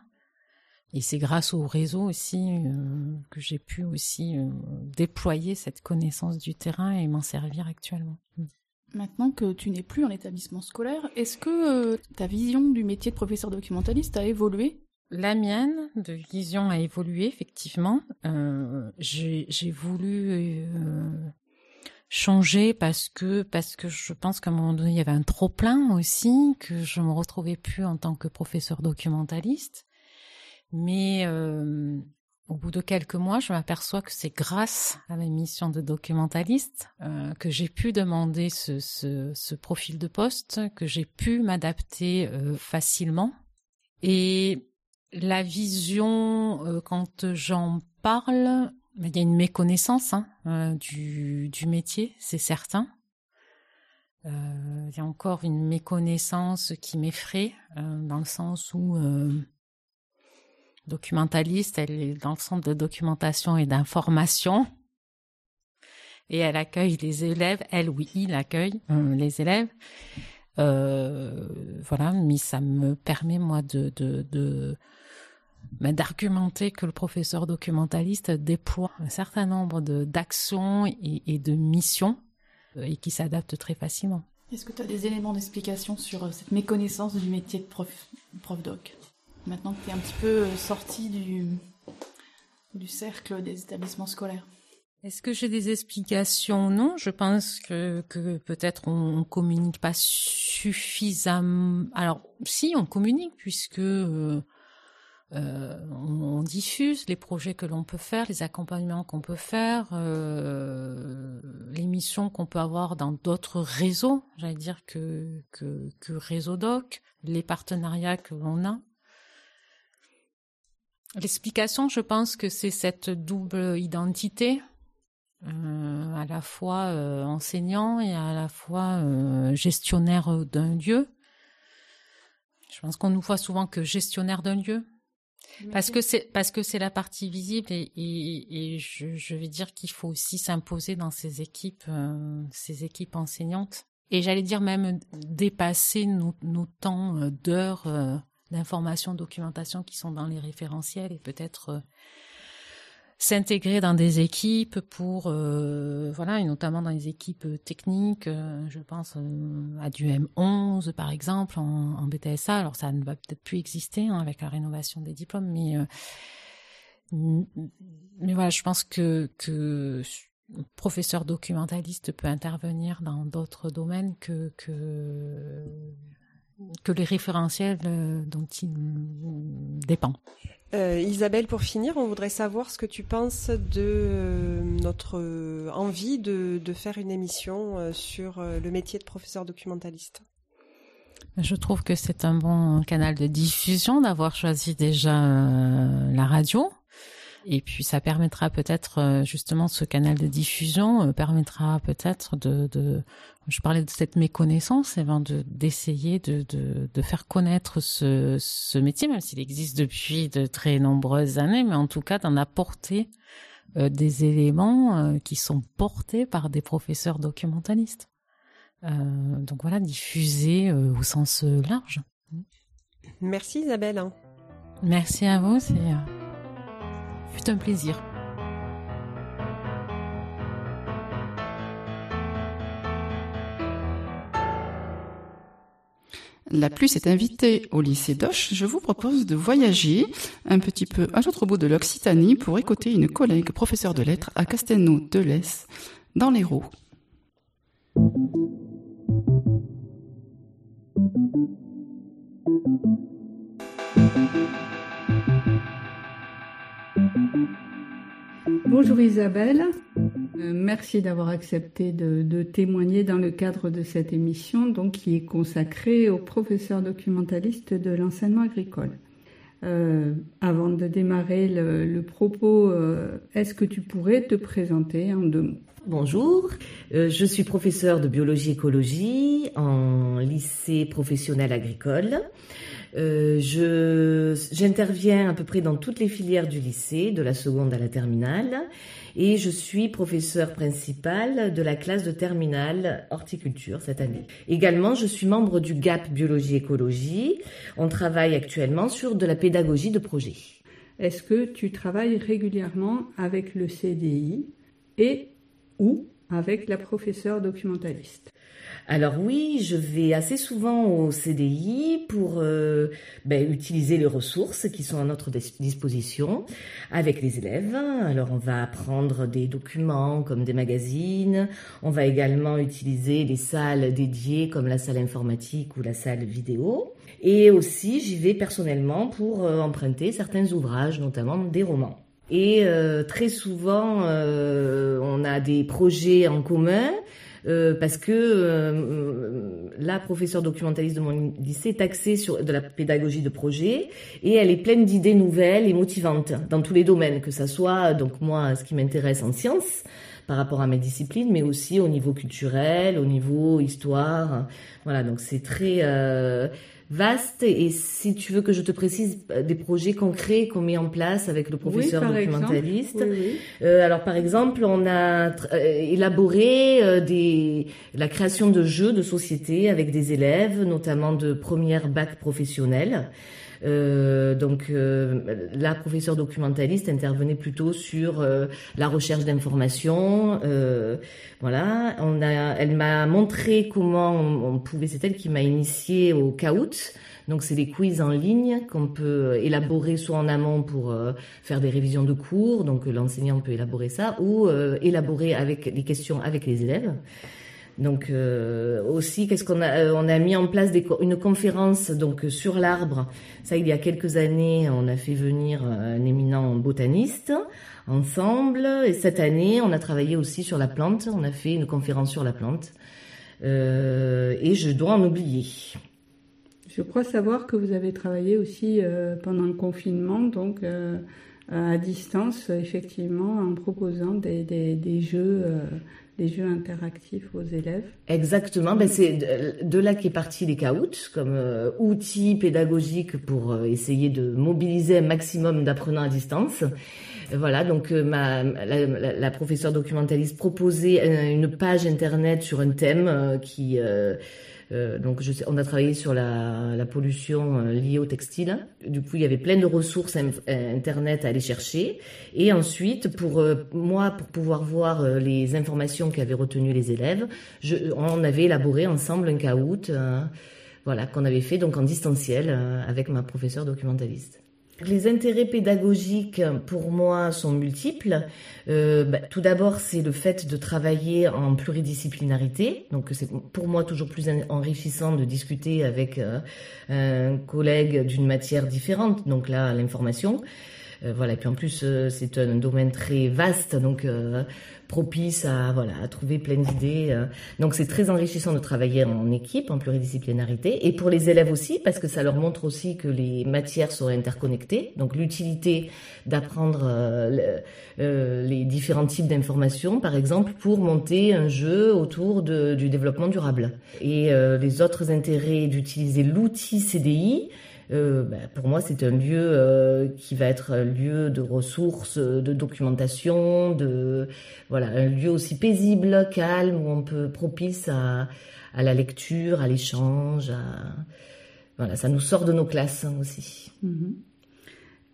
Et c'est grâce au réseau aussi euh, que j'ai pu aussi déployer cette connaissance du terrain et m'en servir actuellement. Maintenant que tu n'es plus en établissement scolaire, est-ce que ta vision du métier de professeur documentaliste a évolué? La mienne de vision a évolué, effectivement. j'ai voulu changer parce que parce que je pense qu'à un moment donné il y avait un trop plein aussi que je me retrouvais plus en tant que professeur documentaliste mais euh, au bout de quelques mois je m'aperçois que c'est grâce à ma mission de documentaliste euh, que j'ai pu demander ce, ce, ce, profil de poste que j'ai pu m'adapter euh, facilement et la vision euh, quand j'en parle il y a une méconnaissance hein, du, du, métier, c'est certain. Il y a encore une méconnaissance qui m'effraie, dans le sens où documentaliste, elle est dans le centre de documentation et d'information. Et elle accueille les élèves, elle oui, il accueille les élèves. voilà, mais ça me permet moi de, mais d'argumenter que le professeur documentaliste déploie un certain nombre d'actions et, de missions euh, et qui s'adaptent très facilement. Est-ce que tu as des éléments d'explication sur euh, cette méconnaissance du métier de prof, prof doc? Maintenant que tu es un petit peu euh, sorti du, du cercle des établissements scolaires est-ce que j'ai des explications? Non, je pense que, que peut-être on, on communique pas suffisamment. Alors, si on communique puisque euh, euh, on, diffuse les projets que l'on peut faire, les accompagnements qu'on peut faire, les missions qu'on peut avoir dans d'autres réseaux, j'allais dire que, que, que Réseau Doc, les partenariats que l'on a. L'explication, je pense que c'est cette double identité, euh, à la fois euh, enseignant et à la fois euh, gestionnaire d'un lieu. Je pense qu'on nous voit souvent que gestionnaire d'un lieu, parce que c'est parce que c'est la partie visible et, et, et je, je, vais dire qu'il faut aussi s'imposer dans ces équipes ces équipes enseignantes. Et j'allais dire même dépasser nos, nos temps d'heures euh, d'information documentation qui sont dans les référentiels et peut-être euh, s'intégrer dans des équipes pour euh, voilà et notamment dans les équipes techniques euh, je pense à du M11 par exemple en, BTSA alors ça ne va peut-être plus exister hein, avec la rénovation des diplômes mais mais voilà je pense que que professeur documentaliste peut intervenir dans d'autres domaines que que que les référentiels euh, dont il dépend. Euh, Isabelle, pour finir, on voudrait savoir ce que tu penses de euh, notre envie de, de, faire une émission sur le métier de professeur documentaliste. Je trouve que c'est un bon canal de diffusion d'avoir choisi déjà la radio. Et puis ça permettra peut-être justement ce canal de diffusion permettra peut-être de, de je parlais de cette méconnaissance, et ben de d'essayer de, de, de faire connaître ce, ce métier, même s'il existe depuis de très nombreuses années, mais en tout cas d'en apporter euh, des éléments euh, qui sont portés par des professeurs documentalistes. Euh, donc voilà, diffuser euh, au sens large. Merci Isabelle. Merci à vous, c'est fut un plaisir. La pluie s'est invitée au lycée d'Oche. Je vous propose de voyager un petit peu à l'autre bout de l'Occitanie pour écouter une collègue professeure de lettres à Castelnau de l'Est, dans l'Hérault. Bonjour Isabelle, euh, merci d'avoir accepté de, témoigner dans le cadre de cette émission qui est consacrée aux professeurs documentalistes de l'enseignement agricole. Euh, avant de démarrer le, propos, euh, est-ce que tu pourrais te présenter en deux mots? Bonjour, je suis professeur de biologie écologie en lycée professionnel agricole. Euh, je j'interviens à peu près dans toutes les filières du lycée, de la seconde à la terminale, et je suis professeur principal de la classe de terminale horticulture cette année. Également, je suis membre du GAP biologie écologie. On travaille actuellement sur de la pédagogie de projet. Est-ce que tu travailles régulièrement avec le CDI et ou avec la professeure documentaliste? Alors oui, je vais assez souvent au CDI pour euh, ben, utiliser les ressources qui sont à notre disposition avec les élèves. Alors on va apprendre des documents comme des magazines. On va également utiliser les salles dédiées comme la salle informatique ou la salle vidéo. Et aussi, j'y vais personnellement pour euh, emprunter certains ouvrages, notamment des romans. Et euh, très souvent, on a des projets en commun euh, parce que euh, la professeure documentaliste de mon lycée est axée sur de la pédagogie de projet et elle est pleine d'idées nouvelles et motivantes dans tous les domaines, que ça soit donc moi ce qui m'intéresse en sciences par rapport à mes disciplines, mais aussi au niveau culturel, au niveau histoire. Voilà, donc c'est très euh, vaste et si tu veux que je te précise euh, des projets concrets qu'on met en place avec le professeur documentaliste. Euh, alors par exemple, on a euh, élaboré des la création de jeux de société avec des élèves, notamment de première bac professionnelle. Euh, donc euh, la professeure documentaliste intervenait plutôt sur euh, la recherche d'informations. voilà, on a, elle m'a montré comment on, pouvait. C'est elle qui m'a initié au CAOUT. Donc c'est des quiz en ligne qu'on peut élaborer soit en amont pour faire des révisions de cours, donc l'enseignant peut élaborer ça, ou élaborer avec les questions avec les élèves. Donc euh, aussi, qu'est-ce qu'on a euh, On a mis en place une conférence donc sur l'arbre. Ça, il y a quelques années, on a fait venir un éminent botaniste ensemble. Et cette année, on a travaillé aussi sur la plante. On a fait une conférence sur la plante. Euh, et je dois en oublier. Je crois savoir que vous avez travaillé aussi pendant le confinement, donc à distance, effectivement, en proposant des jeux des jeux interactifs aux élèves. Exactement, ben c'est de, là qu'est parti les CAOUT comme euh, outil pédagogique pour euh, essayer de mobiliser un maximum d'apprenants à distance. Voilà, donc euh, ma, la, professeure documentaliste proposait une page internet sur un thème qui euh, donc, je sais, on a travaillé sur la, la pollution euh, liée au textile. Du coup, il y avait plein de ressources internet à aller chercher. Et ensuite, pour euh, moi, pour pouvoir voir les informations qu'avaient retenues les élèves, je, on avait élaboré ensemble un caout, voilà, qu'on avait fait donc en distanciel avec ma professeure documentaliste. Les intérêts pédagogiques pour moi sont multiples. Euh, bah, tout d'abord, c'est le fait de travailler en pluridisciplinarité. Donc, c'est pour moi toujours plus enrichissant de discuter avec euh, un collègue d'une matière différente. Donc là, l'information. Euh, voilà. Et puis en plus, euh, c'est un domaine très vaste. Donc propice à voilà à trouver plein d'idées. Euh. Donc c'est très enrichissant de travailler en équipe, en pluridisciplinarité, et pour les élèves aussi parce que ça leur montre aussi que les matières sont interconnectées. Donc l'utilité d'apprendre euh, euh, les différents types d'informations, par exemple, pour monter un jeu autour de, du développement durable. Et les autres intérêts d'utiliser l'outil CDI euh, bah, pour moi, c'est un lieu euh, qui va être un lieu de ressources, de documentation, de voilà, un lieu aussi paisible, calme, où on peut propice à, la lecture, à l'échange. Voilà, ça nous sort de nos classes hein, aussi. Mm-hmm.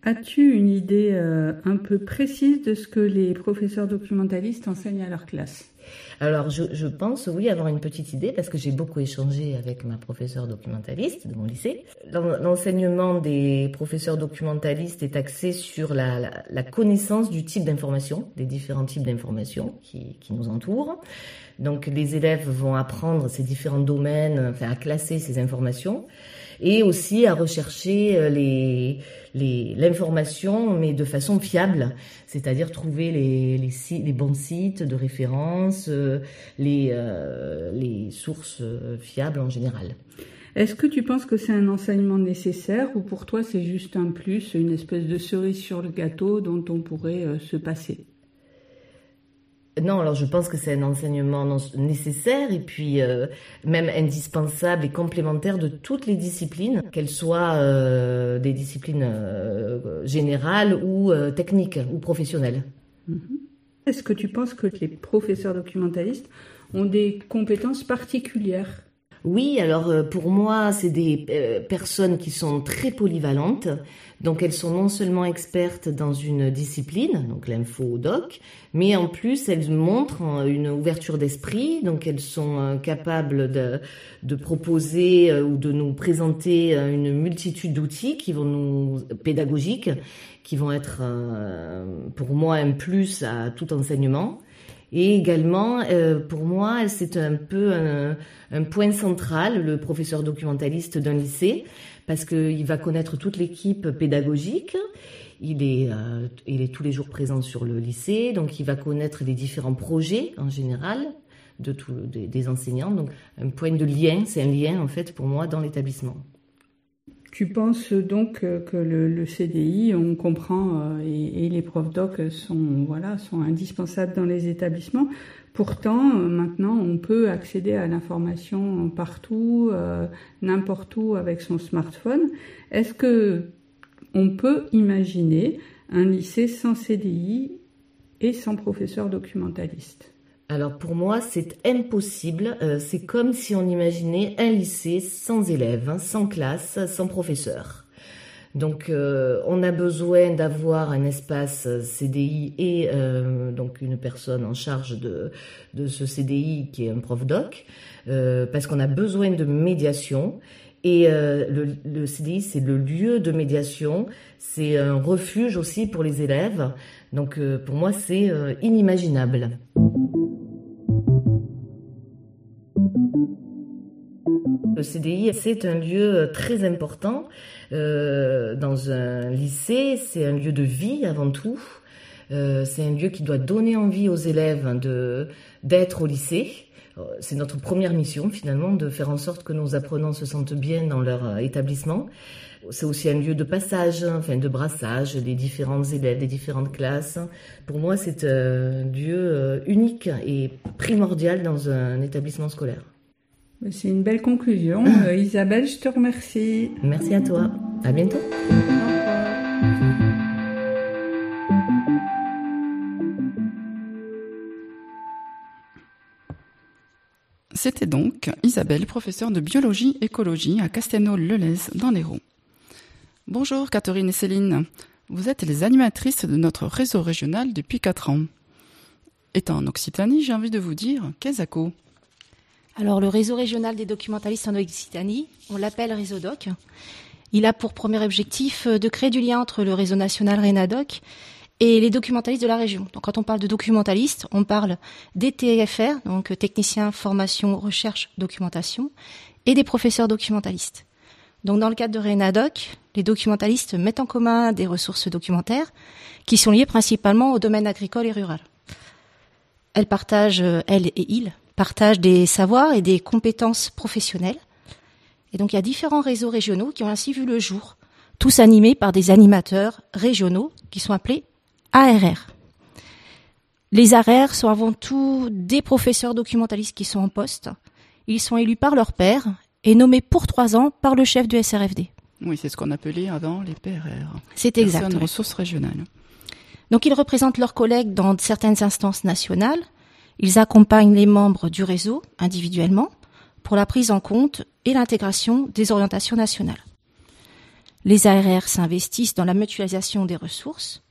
As-tu une idée euh, un peu précise de ce que les professeurs documentalistes enseignent à leur classe? Alors, je, pense, oui, avoir une petite idée, parce que j'ai beaucoup échangé avec ma professeure documentaliste de mon lycée. L'enseignement des professeurs documentalistes est axé sur la connaissance du type d'information, des différents types d'informations qui, qui, nous entourent. Donc, les élèves vont apprendre ces différents domaines, enfin, à classer ces informations et aussi à rechercher euh, les l'information, mais de façon fiable, c'est-à-dire trouver les, les, bons sites de référence, euh, les, euh, les sources fiables en général. Est-ce que tu penses que c'est un enseignement nécessaire ou pour toi c'est juste un plus, une espèce de cerise sur le gâteau dont on pourrait se passer? Non, alors je pense que c'est un enseignement nécessaire et puis euh, même indispensable et complémentaire de toutes les disciplines, qu'elles soient euh, des disciplines euh, générales ou techniques ou professionnelles. Mm-hmm. Est-ce que tu penses que les professeurs documentalistes ont des compétences particulières? Oui, alors pour moi, c'est des personnes qui sont très polyvalentes. Donc elles sont non seulement expertes dans une discipline, donc l'info-doc, mais en plus elles montrent euh, une ouverture d'esprit. Donc elles sont capables de, de proposer ou de nous présenter une multitude d'outils qui vont nous pédagogiques, qui vont être pour moi un plus à tout enseignement. Et également, euh, pour moi, c'est un peu un, un, point central, le professeur documentaliste d'un lycée, parce qu'il va connaître toute l'équipe pédagogique. Il est, euh, il est tous les jours présent sur le lycée, donc il va connaître les différents projets en général de tous des, enseignants. Donc un point de lien, c'est un lien en fait pour moi dans l'établissement. Tu penses donc que le, CDI, on comprend, euh, et, les profs doc sont, voilà, sont indispensables dans les établissements. Pourtant, euh, maintenant, on peut accéder à l'information partout, euh, n'importe où avec son smartphone. Est-ce que on peut imaginer un lycée sans CDI et sans professeur documentaliste? Alors pour moi, c'est impossible. Euh, c'est comme si on imaginait un lycée sans élèves, hein, sans classe, sans professeur. Donc euh, on a besoin d'avoir un espace CDI et euh, donc une personne en charge de, de ce CDI qui est un prof doc, parce qu'on a besoin de médiation. Et le CDI, c'est le lieu de médiation, c'est un refuge aussi pour les élèves. Donc pour moi, c'est inimaginable. Le CDI, c'est un lieu très important euh, dans un lycée, c'est un lieu de vie avant tout. Euh, c'est un lieu qui doit donner envie aux élèves de d'être au lycée. Euh, c'est notre première mission finalement de faire en sorte que nos apprenants se sentent bien dans leur établissement. C'est aussi un lieu de passage, enfin de brassage des différents élèves, des différentes classes. Pour moi, c'est un lieu unique et primordial dans un établissement scolaire. C'est une belle conclusion. Euh, Isabelle, je te remercie. Merci à toi. À bientôt. C'était donc Isabelle, professeure de biologie écologie à Castelnau-le-Lez dans l'Hérault. Bonjour Catherine et Céline. Vous êtes les animatrices de notre réseau régional depuis 4 ans. Étant en Occitanie, j'ai envie de vous dire qu'Esaco. Alors le réseau régional des documentalistes en Occitanie, on l'appelle Réseau Doc. Il a pour premier objectif euh, de créer du lien entre le réseau national Rénadoc et les documentalistes de la région. Donc quand on parle de documentalistes, on parle des TFR, donc techniciens formation recherche documentation, et des professeurs documentalistes. Donc dans le cadre de Rénadoc, les documentalistes mettent en commun des ressources documentaires qui sont liées principalement au domaine agricole et rural. Elles partagent, euh, elles et ils, partage des savoirs et des compétences professionnelles. Et donc il y a différents réseaux régionaux qui ont ainsi vu le jour, tous animés par des animateurs régionaux qui sont appelés ARR. Les ARR sont avant tout des professeurs documentalistes qui sont en poste. Ils sont élus par leur père et nommés pour trois ans par le chef du SRFD. Oui, c'est ce qu'on appelait avant les PRR. C'est exact. ressources régionales. Donc ils représentent leurs collègues dans certaines instances nationales, ils accompagnent les membres du réseau individuellement pour la prise en compte et l'intégration des orientations nationales. Les ARR s'investissent dans la mutualisation des ressources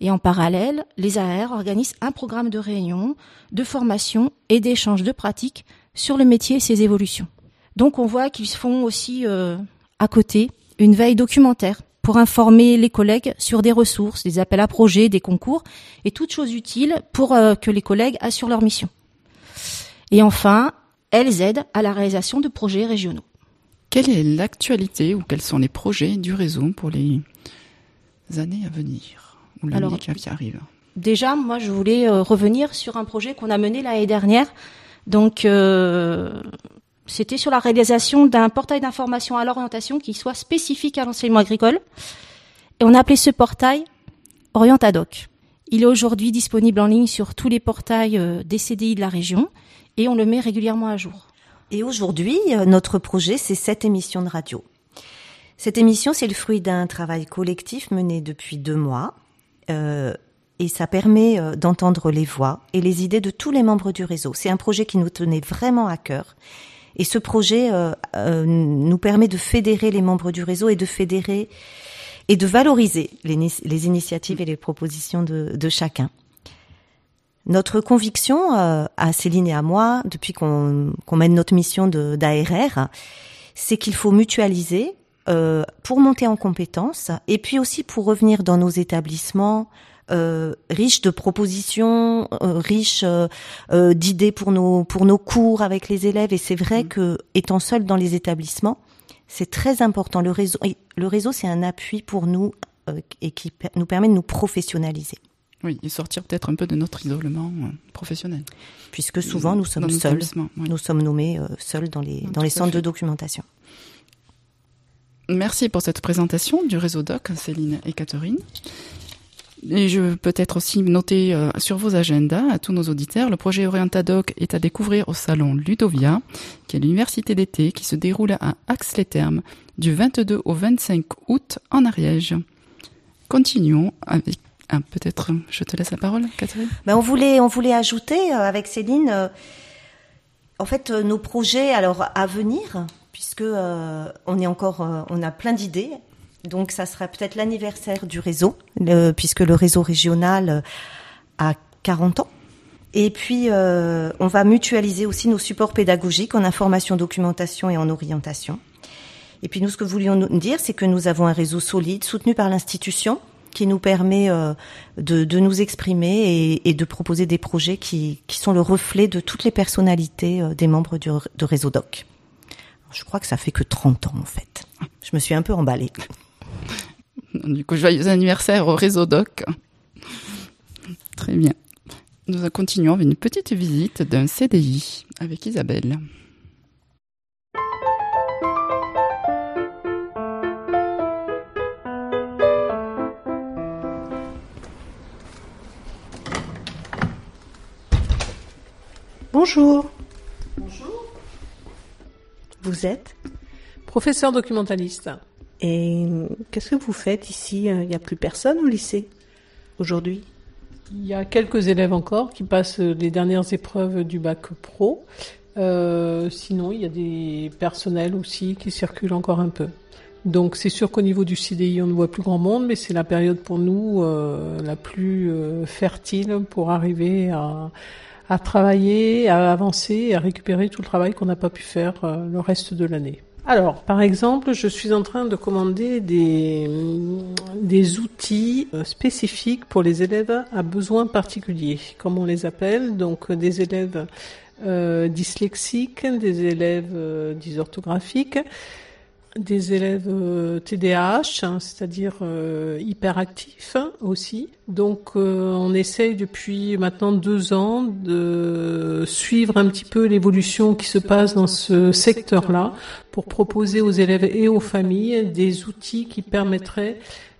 et en parallèle, les ARR organisent un programme de réunion, de formation et d'échange de pratiques sur le métier et ses évolutions. Donc on voit qu'ils font aussi euh, à côté une veille documentaire pour informer les collègues sur des ressources, des appels à projets, des concours et toutes choses utiles pour euh, que les collègues assurent leur mission. Et enfin, elles aident à la réalisation de projets régionaux. Quelle est l'actualité ou quels sont les projets du réseau pour les années à venir ou l'année qui arrive? Déjà, moi, je voulais euh, revenir sur un projet qu'on a mené l'année dernière. Donc, euh, c'était sur la réalisation d'un portail d'information à l'orientation qui soit spécifique à l'enseignement agricole. Et on a appelé ce portail Orientadoc. Il est aujourd'hui disponible en ligne sur tous les portails euh, des CDI de la région et on le met régulièrement à jour. Et aujourd'hui, euh, notre projet, c'est cette émission de radio. Cette émission, c'est le fruit d'un travail collectif mené depuis deux mois. Euh, et ça permet euh, d'entendre les voix et les idées de tous les membres du réseau. C'est un projet qui nous tenait vraiment à cœur. Et ce projet euh, euh, nous permet de fédérer les membres du réseau et de fédérer et de valoriser les, initiatives et les propositions de, chacun. Notre conviction à Céline et à moi, depuis qu'on mène notre mission d'ARR, c'est qu'il faut mutualiser euh, pour monter en compétences et puis aussi pour revenir dans nos établissements euh, riches de propositions, euh, riches euh, d'idées pour nos pour nos cours avec les élèves. Et c'est vrai mmh. que étant seul dans les établissements, c'est très important. Le réseau, le réseau, c'est un appui pour nous et qui nous permet de nous professionnaliser. Oui, et sortir peut-être un peu de notre isolement professionnel. Puisque souvent nous sommes seuls, nous sommes nommés seuls dans les dans les centres de documentation. Merci pour cette présentation du réseau DOC, Céline et Catherine. Et je peux être aussi noter euh, sur vos agendas à tous nos auditeurs, le projet Orientadoc est à découvrir au salon Ludovia, qui est l'université d'été qui se déroule à Aix-les-Thermes du 22 au 25 août en Ariège. Continuons avec ah, peut-être je te laisse la parole Catherine. Ben on voulait on voulait ajouter euh, avec Céline euh, en fait nos projets alors à venir puisque on est encore on a plein d'idées donc ça sera peut-être l'anniversaire du réseau, puisque le réseau régional euh, a 40 ans. Et puis, euh, on va mutualiser aussi nos supports pédagogiques en information, documentation et en orientation. Et puis, nous, ce que voulions dire, c'est que nous avons un réseau solide, soutenu par l'institution, qui nous permet euh, de, nous exprimer et, de proposer des projets qui, sont le reflet de toutes les personnalités des membres de Réseau Doc. Je crois que ça fait que 30 ans, en fait. Je me suis un peu emballée. Du coup, joyeux anniversaire au réseau Doc. Très bien. Nous continuons avec une petite visite d'un CDI avec Isabelle. Bonjour. Bonjour. Vous êtes Professeur documentaliste. Et qu'est-ce que vous faites ici? Il n'y a plus personne au lycée aujourd'hui? Il y a quelques élèves encore qui passent les dernières épreuves du bac pro. Euh, sinon, il y a des personnels aussi qui circulent encore un peu. Donc c'est sûr qu'au niveau du CDI, on ne voit plus grand monde, mais c'est la période pour nous euh, la plus euh, fertile pour arriver à, travailler, à avancer, à récupérer tout le travail qu'on n'a pas pu faire euh, le reste de l'année. Alors, par exemple, je suis en train de commander des, des outils euh, spécifiques pour les élèves à besoins particuliers, comme on les appelle, donc des élèves euh, dyslexiques, des élèves euh, dysorthographiques, des élèves TDAH, euh, hein, c'est-à-dire euh, hyperactifs aussi. Donc euh, on essaye depuis maintenant deux ans de suivre un petit peu l'évolution qui se passe dans ce secteur-là pour proposer aux élèves et aux familles des outils qui permettraient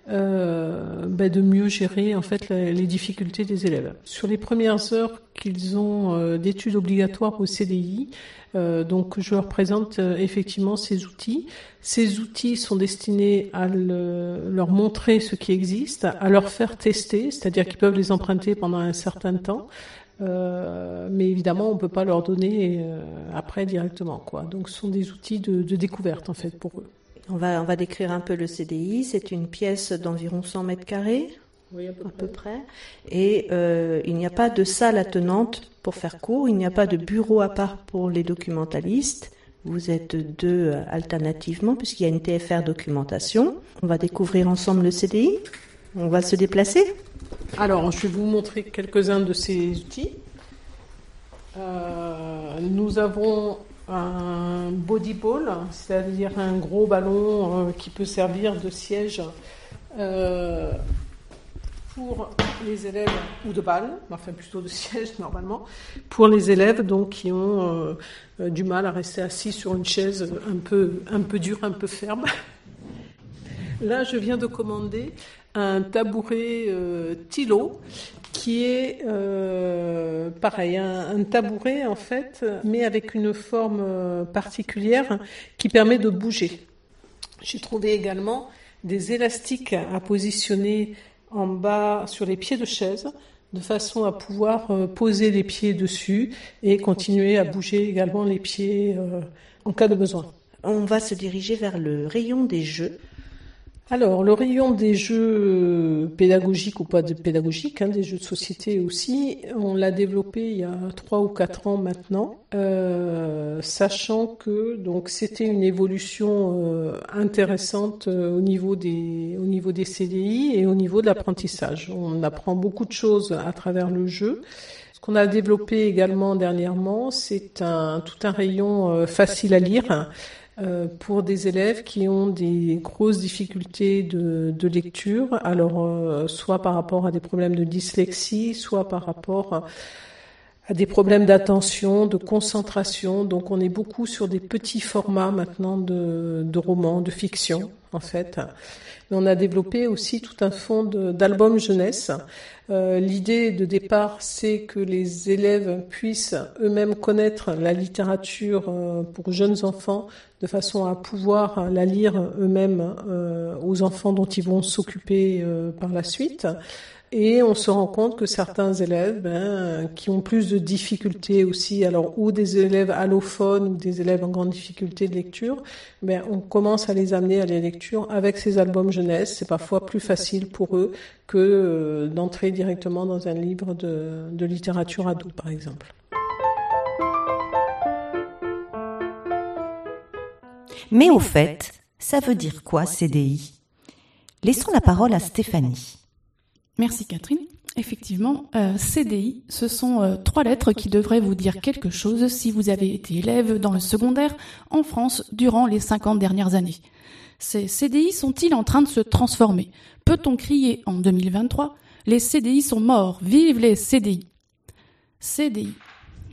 euh, ben de mieux gérer en fait les, difficultés des élèves. Sur les premières heures qu'ils ont d'études obligatoires au CDI, euh, donc je leur présente euh, effectivement ces outils. Ces outils sont destinés à leur montrer ce qui existe, à leur faire tester, c'est-à-dire qu'ils peuvent les emprunter pendant un certain temps. Euh, mais évidemment, on ne peut pas leur donner après directement. Quoi. Donc, ce sont des outils de, de découverte en fait pour eux. On va, on va décrire un peu le CDI. C'est une pièce d'environ 100 mètres carrés, oui, à peu, près. Et euh, il n'y a pas de salle attenante pour faire cours, il n'y a pas de bureau à part pour les documentalistes. Vous êtes deux euh, alternativement, puisqu'il y a une TFR documentation. On va découvrir ensemble le CDI. On va se déplacer. Alors, je vais vous montrer quelques-uns de ces outils. Euh, nous avons un body ball, c'est-à-dire un gros ballon qui peut servir de siège pour les élèves ou de balles, enfin plutôt de siège normalement, pour les élèves donc qui ont euh, euh, du mal à rester assis sur une chaise un peu un peu dure, un peu ferme. Là, je viens de commander un tabouret euh, Tilo qui est euh, pareil, un, tabouret en fait, mais avec une forme euh, particulière qui permet de bouger. J'ai trouvé également des élastiques à positionner en bas sur les pieds de chaise de façon à pouvoir euh, poser les pieds dessus et continuer à bouger également les pieds en cas de besoin. On va se diriger vers le rayon des jeux. Alors, le rayon des jeux pédagogiques ou pas de pédagogiques, hein, des jeux de société aussi, on l'a développé il y a trois ou quatre ans maintenant, euh, sachant que donc c'était une évolution euh, intéressante euh, au niveau des au niveau des CDI et au niveau de l'apprentissage. On apprend beaucoup de choses à travers le jeu. Ce qu'on a développé également dernièrement, c'est un tout un rayon euh, facile à lire euh, pour des élèves qui ont des grosses difficultés de, lecture, alors euh, soit par rapport à des problèmes de dyslexie, soit par rapport à des problèmes d'attention, de concentration. Donc on est beaucoup sur des petits formats maintenant de, de romans, de fiction en fait. Mais on a développé aussi tout un fond d'albums jeunesse. Euh, L'idée de départ, c'est que les élèves puissent eux-mêmes connaître la littérature euh, pour jeunes enfants de façon à pouvoir la lire eux-mêmes euh, aux enfants dont ils vont s'occuper euh, par la suite. Et on se rend compte que certains élèves ben, qui ont plus de difficultés aussi, alors ou des élèves allophones ou des élèves en grande difficulté de lecture, ben, on commence à les amener à la lecture avec ces albums jeunesse. C'est parfois plus facile pour eux que euh, d'entrer directement dans un livre de, de littérature ado, par exemple. Mais au fait, ça veut dire quoi CDI Laissons la parole à Stéphanie. Merci Catherine. Effectivement, euh, CDI, ce sont euh, trois lettres qui devraient vous dire quelque chose si vous avez été élève dans le secondaire en France durant les 50 dernières années. Ces CDI sont-ils en train de se transformer? Peut-on crier en 2023 Les CDI sont morts, vive les CDI CDI.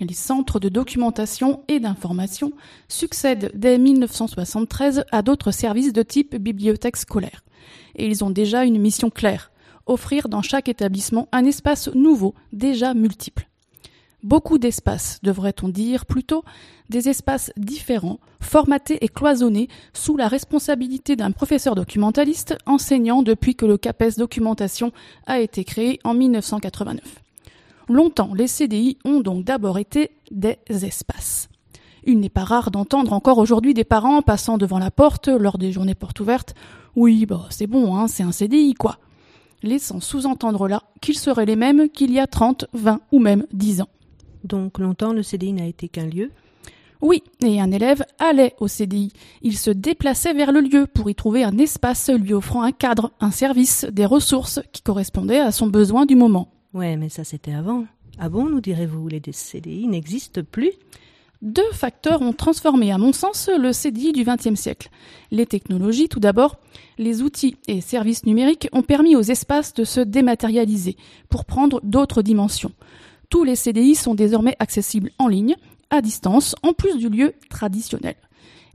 Les centres de documentation et d'information succèdent dès 1973 à d'autres services de type bibliothèque scolaire. Et ils ont déjà une mission claire offrir dans chaque établissement un espace nouveau, déjà multiple. Beaucoup d'espaces, devrait-on dire plutôt, des espaces différents, formatés et cloisonnés sous la responsabilité d'un professeur documentaliste enseignant depuis que le CAPES Documentation a été créé en 1989. Longtemps, les CDI ont donc d'abord été des espaces. Il n'est pas rare d'entendre encore aujourd'hui des parents passant devant la porte lors des journées portes ouvertes. Oui, bah, c'est bon, hein, c'est un CDI, quoi laissant sous-entendre là qu'ils seraient les mêmes qu'il y a 30, 20 ou même 10 ans. Donc longtemps le CDI n'a été qu'un lieu? Oui, et un élève allait au CDI. Il se déplaçait vers le lieu pour y trouver un espace lui offrant un cadre, un service, des ressources qui correspondaient à son besoin du moment. Ouais, mais ça c'était avant. Ah bon, nous direz-vous, les CDI n'existent plus? Deux facteurs ont transformé, à mon sens, le CDI du XXe siècle. Les technologies, tout d'abord. Les outils et services numériques ont permis aux espaces de se dématérialiser pour prendre d'autres dimensions. Tous les CDI sont désormais accessibles en ligne, à distance, en plus du lieu traditionnel.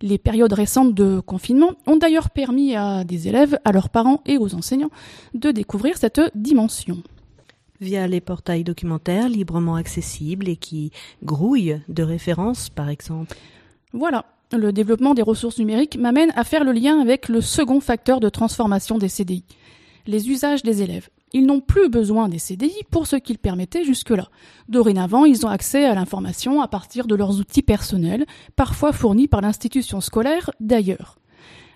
Les périodes récentes de confinement ont d'ailleurs permis à des élèves, à leurs parents et aux enseignants de découvrir cette dimension via les portails documentaires librement accessibles et qui grouillent de références, par exemple. Voilà. Le développement des ressources numériques m'amène à faire le lien avec le second facteur de transformation des CDI, les usages des élèves. Ils n'ont plus besoin des CDI pour ce qu'ils permettaient jusque-là. Dorénavant, ils ont accès à l'information à partir de leurs outils personnels, parfois fournis par l'institution scolaire d'ailleurs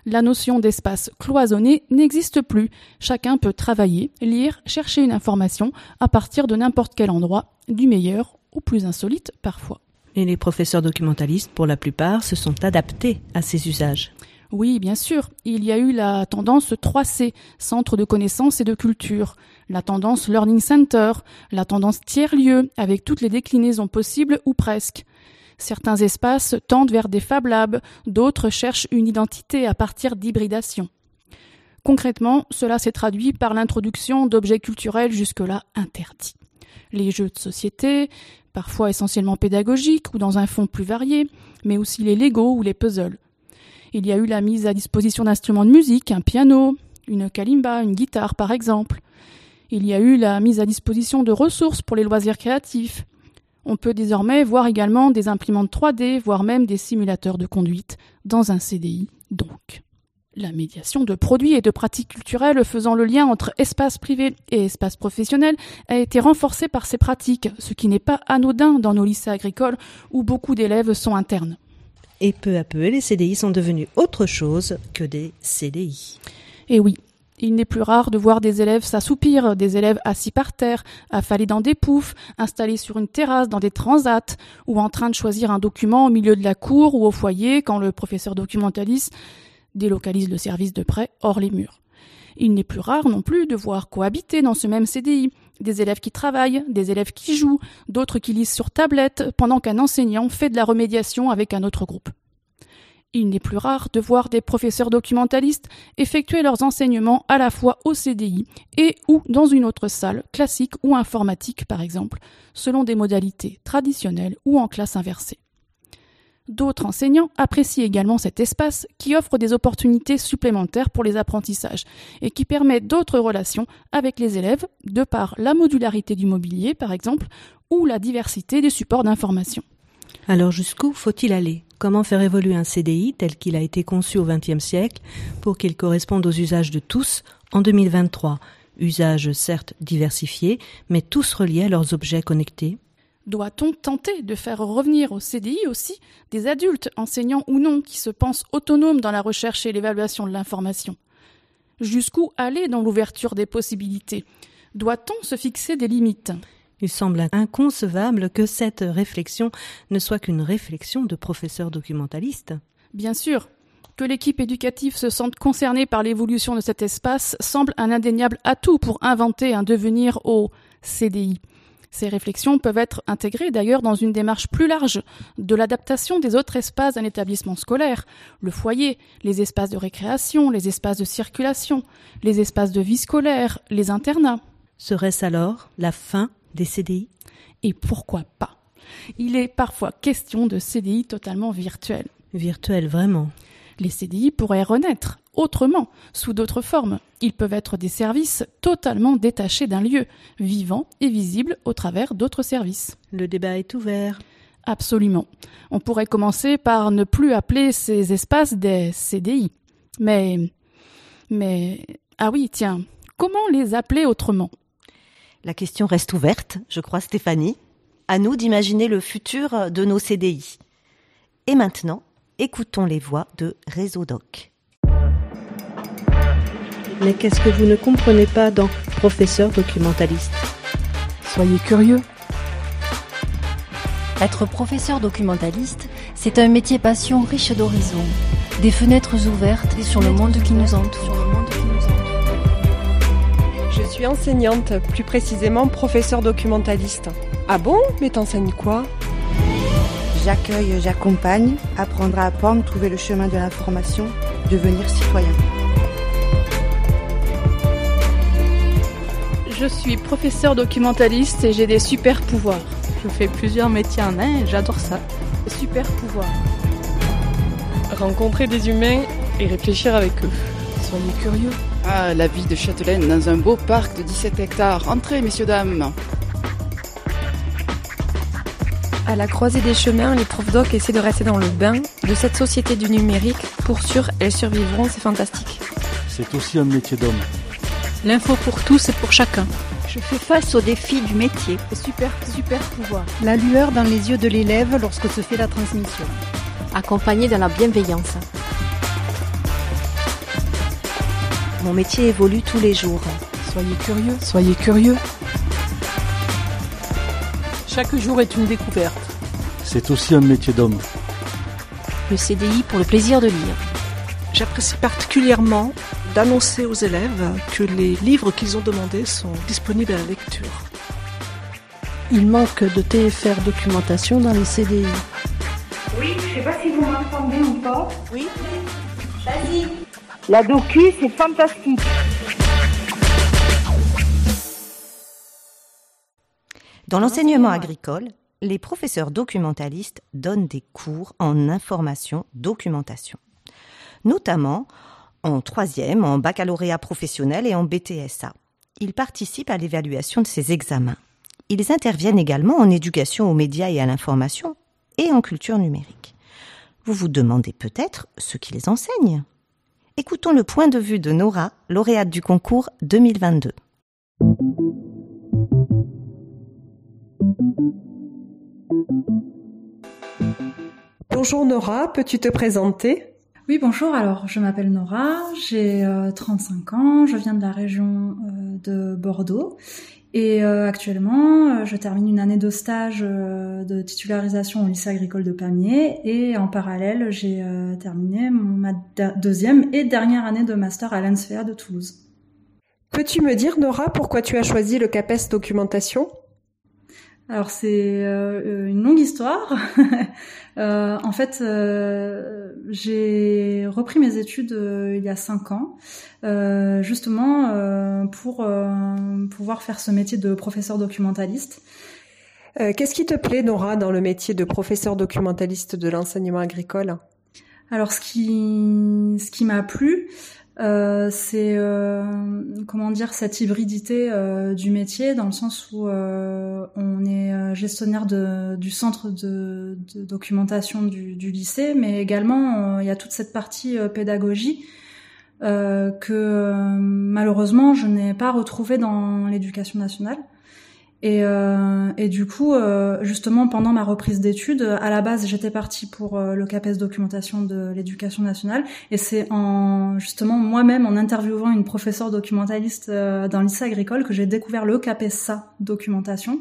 la notion d'espace cloisonné n'existe plus. Chacun peut travailler, lire, chercher une information à partir de n'importe quel endroit, du meilleur au plus insolite parfois. Et les professeurs documentalistes, pour la plupart, se sont adaptés à ces usages. Oui, bien sûr. Il y a eu la tendance 3C, Centre de connaissances et de culture, la tendance Learning Center, la tendance tiers-lieu, avec toutes les déclinaisons possibles ou presque. Certains espaces tendent vers des Fab Labs, d'autres cherchent une identité à partir d'hybridation. Concrètement, cela s'est traduit par l'introduction d'objets culturels jusque-là interdits. Les jeux de société, parfois essentiellement pédagogiques ou dans un fond plus varié, mais aussi les Lego ou les puzzles. Il y a eu la mise à disposition d'instruments de musique, un piano, une kalimba, une guitare par exemple. Il y a eu la mise à disposition de ressources pour les loisirs créatifs. On peut désormais voir également des imprimantes 3D, voire même des simulateurs de conduite dans un CDI, donc. La médiation de produits et de pratiques culturelles faisant le lien entre espace privé et espace professionnel a été renforcée par ces pratiques, ce qui n'est pas anodin dans nos lycées agricoles où beaucoup d'élèves sont internes. Et peu à peu, les CDI sont devenus autre chose que des CDI. Et oui, il n'est plus rare de voir des élèves s'assoupir, des élèves assis par terre, affalés dans des poufs, installés sur une terrasse dans des transats, ou en train de choisir un document au milieu de la cour ou au foyer quand le professeur documentaliste délocalise le service de prêt hors les murs. Il n'est plus rare non plus de voir cohabiter dans ce même CDI des élèves qui travaillent, des élèves qui jouent, d'autres qui lisent sur tablette pendant qu'un enseignant fait de la remédiation avec un autre groupe. Il n'est plus rare de voir des professeurs documentalistes effectuer leurs enseignements à la fois au CDI et ou dans une autre salle, classique ou informatique par exemple, selon des modalités traditionnelles ou en classe inversée. D'autres enseignants apprécient également cet espace qui offre des opportunités supplémentaires pour les apprentissages et qui permet d'autres relations avec les élèves de par la modularité du mobilier par exemple ou la diversité des supports d'information. Alors jusqu'où faut-il aller? Comment faire évoluer un CDI tel qu'il a été conçu au XXe siècle pour qu'il corresponde aux usages de tous en 2023 Usages certes diversifiés, mais tous reliés à leurs objets connectés. Doit-on tenter de faire revenir au CDI aussi des adultes, enseignants ou non, qui se pensent autonomes dans la recherche et l'évaluation de l'information? Jusqu'où aller dans l'ouverture des possibilités? Doit-on se fixer des limites? Il semble inconcevable que cette réflexion ne soit qu'une réflexion de professeurs documentalistes. Bien sûr, que l'équipe éducative se sente concernée par l'évolution de cet espace semble un indéniable atout pour inventer un devenir au CDI. Ces réflexions peuvent être intégrées d'ailleurs dans une démarche plus large de l'adaptation des autres espaces d'un établissement scolaire, le foyer, les espaces de récréation, les espaces de circulation, les espaces de vie scolaire, les internats. Serait-ce alors la fin des CDI Et pourquoi pas? Il est parfois question de CDI totalement virtuels. Virtuels vraiment les CDI pourraient renaître autrement, sous d'autres formes. Ils peuvent être des services totalement détachés d'un lieu, vivant et visible au travers d'autres services. Le débat est ouvert. Absolument. On pourrait commencer par ne plus appeler ces espaces des CDI. Mais. Mais. Ah oui, tiens, comment les appeler autrement? La question reste ouverte, je crois, Stéphanie. À nous d'imaginer le futur de nos CDI. Et maintenant, écoutons les voix de Réseau Doc. Mais qu'est-ce que vous ne comprenez pas dans professeur documentaliste? Soyez curieux. Être professeur documentaliste, c'est un métier passion riche d'horizons, des fenêtres ouvertes sur le monde qui nous entoure. Suis enseignante, plus précisément professeur documentaliste. Ah bon? Mais t'enseignes quoi? J'accueille, j'accompagne, apprendre à apprendre, trouver le chemin de l'information, devenir citoyen. Je suis professeur documentaliste et j'ai des super pouvoirs. Je fais plusieurs métiers en un et j'adore ça. Super pouvoirs. Rencontrer des humains et réfléchir avec eux. Soyez curieux. Ah, la vie de Châtelaine dans un beau parc de 17 hectares. Entrez, messieurs, dames. À la croisée des chemins, les profs doc essaient de rester dans le bain de cette société du numérique. Pour sûr, elles survivront, c'est fantastique. C'est aussi un métier d'homme. L'info pour tous et pour chacun. Je fais face aux défis du métier. Super, super pouvoir. La lueur dans les yeux de l'élève lorsque se fait la transmission. Accompagné dans la bienveillance. Mon métier évolue tous les jours. Soyez curieux, soyez curieux. Chaque jour est une découverte. C'est aussi un métier d'homme. Le CDI pour le plaisir de lire. J'apprécie particulièrement d'annoncer aux élèves que les livres qu'ils ont demandés sont disponibles à la lecture. Il manque de TFR documentation dans les CDI. Oui, je ne sais pas si vous m'entendez ou pas. Oui. Vas-y. La docu, c'est fantastique. Dans l'enseignement agricole, les professeurs documentalistes donnent des cours en information documentation, notamment en troisième, en baccalauréat professionnel et en BTSA. Ils participent à l'évaluation de ces examens. Ils interviennent également en éducation aux médias et à l'information et en culture numérique. Vous vous demandez peut-être ce qui les enseigne. Écoutons le point de vue de Nora, lauréate du concours 2022. Bonjour Nora, peux-tu te présenter? Oui, bonjour. Alors, je m'appelle Nora, j'ai 35 euh, ans, je viens de la région euh, de Bordeaux et euh, actuellement, je termine une année de stage de titularisation au lycée agricole de Pamiers et en parallèle, j'ai terminé ma deuxième et dernière année de master à l'ANSFEA de Toulouse. Peux-tu me dire, Nora, pourquoi tu as choisi le CAPES documentation? Alors c'est euh, une longue histoire. euh, en fait, euh, j'ai repris mes études euh, il y a cinq ans, justement pour pouvoir faire ce métier de professeur documentaliste. Qu'est-ce qui te plaît, Nora, dans le métier de professeur documentaliste de l'enseignement agricole? Alors, ce qui, ce qui m'a plu, euh, c'est euh, comment dire cette hybridité euh, du métier dans le sens où on est gestionnaire de, du centre de, documentation du, du, lycée, mais également il y a toute cette partie pédagogie que malheureusement je n'ai pas retrouvée dans l'éducation nationale. Et, euh, et, du coup, euh, justement, pendant ma reprise d'études, à la base, j'étais partie pour euh, le CAPES documentation de l'éducation nationale. Et c'est en justement moi-même, en interviewant une professeure documentaliste euh, le lycée agricole, que j'ai découvert le CAPESA documentation.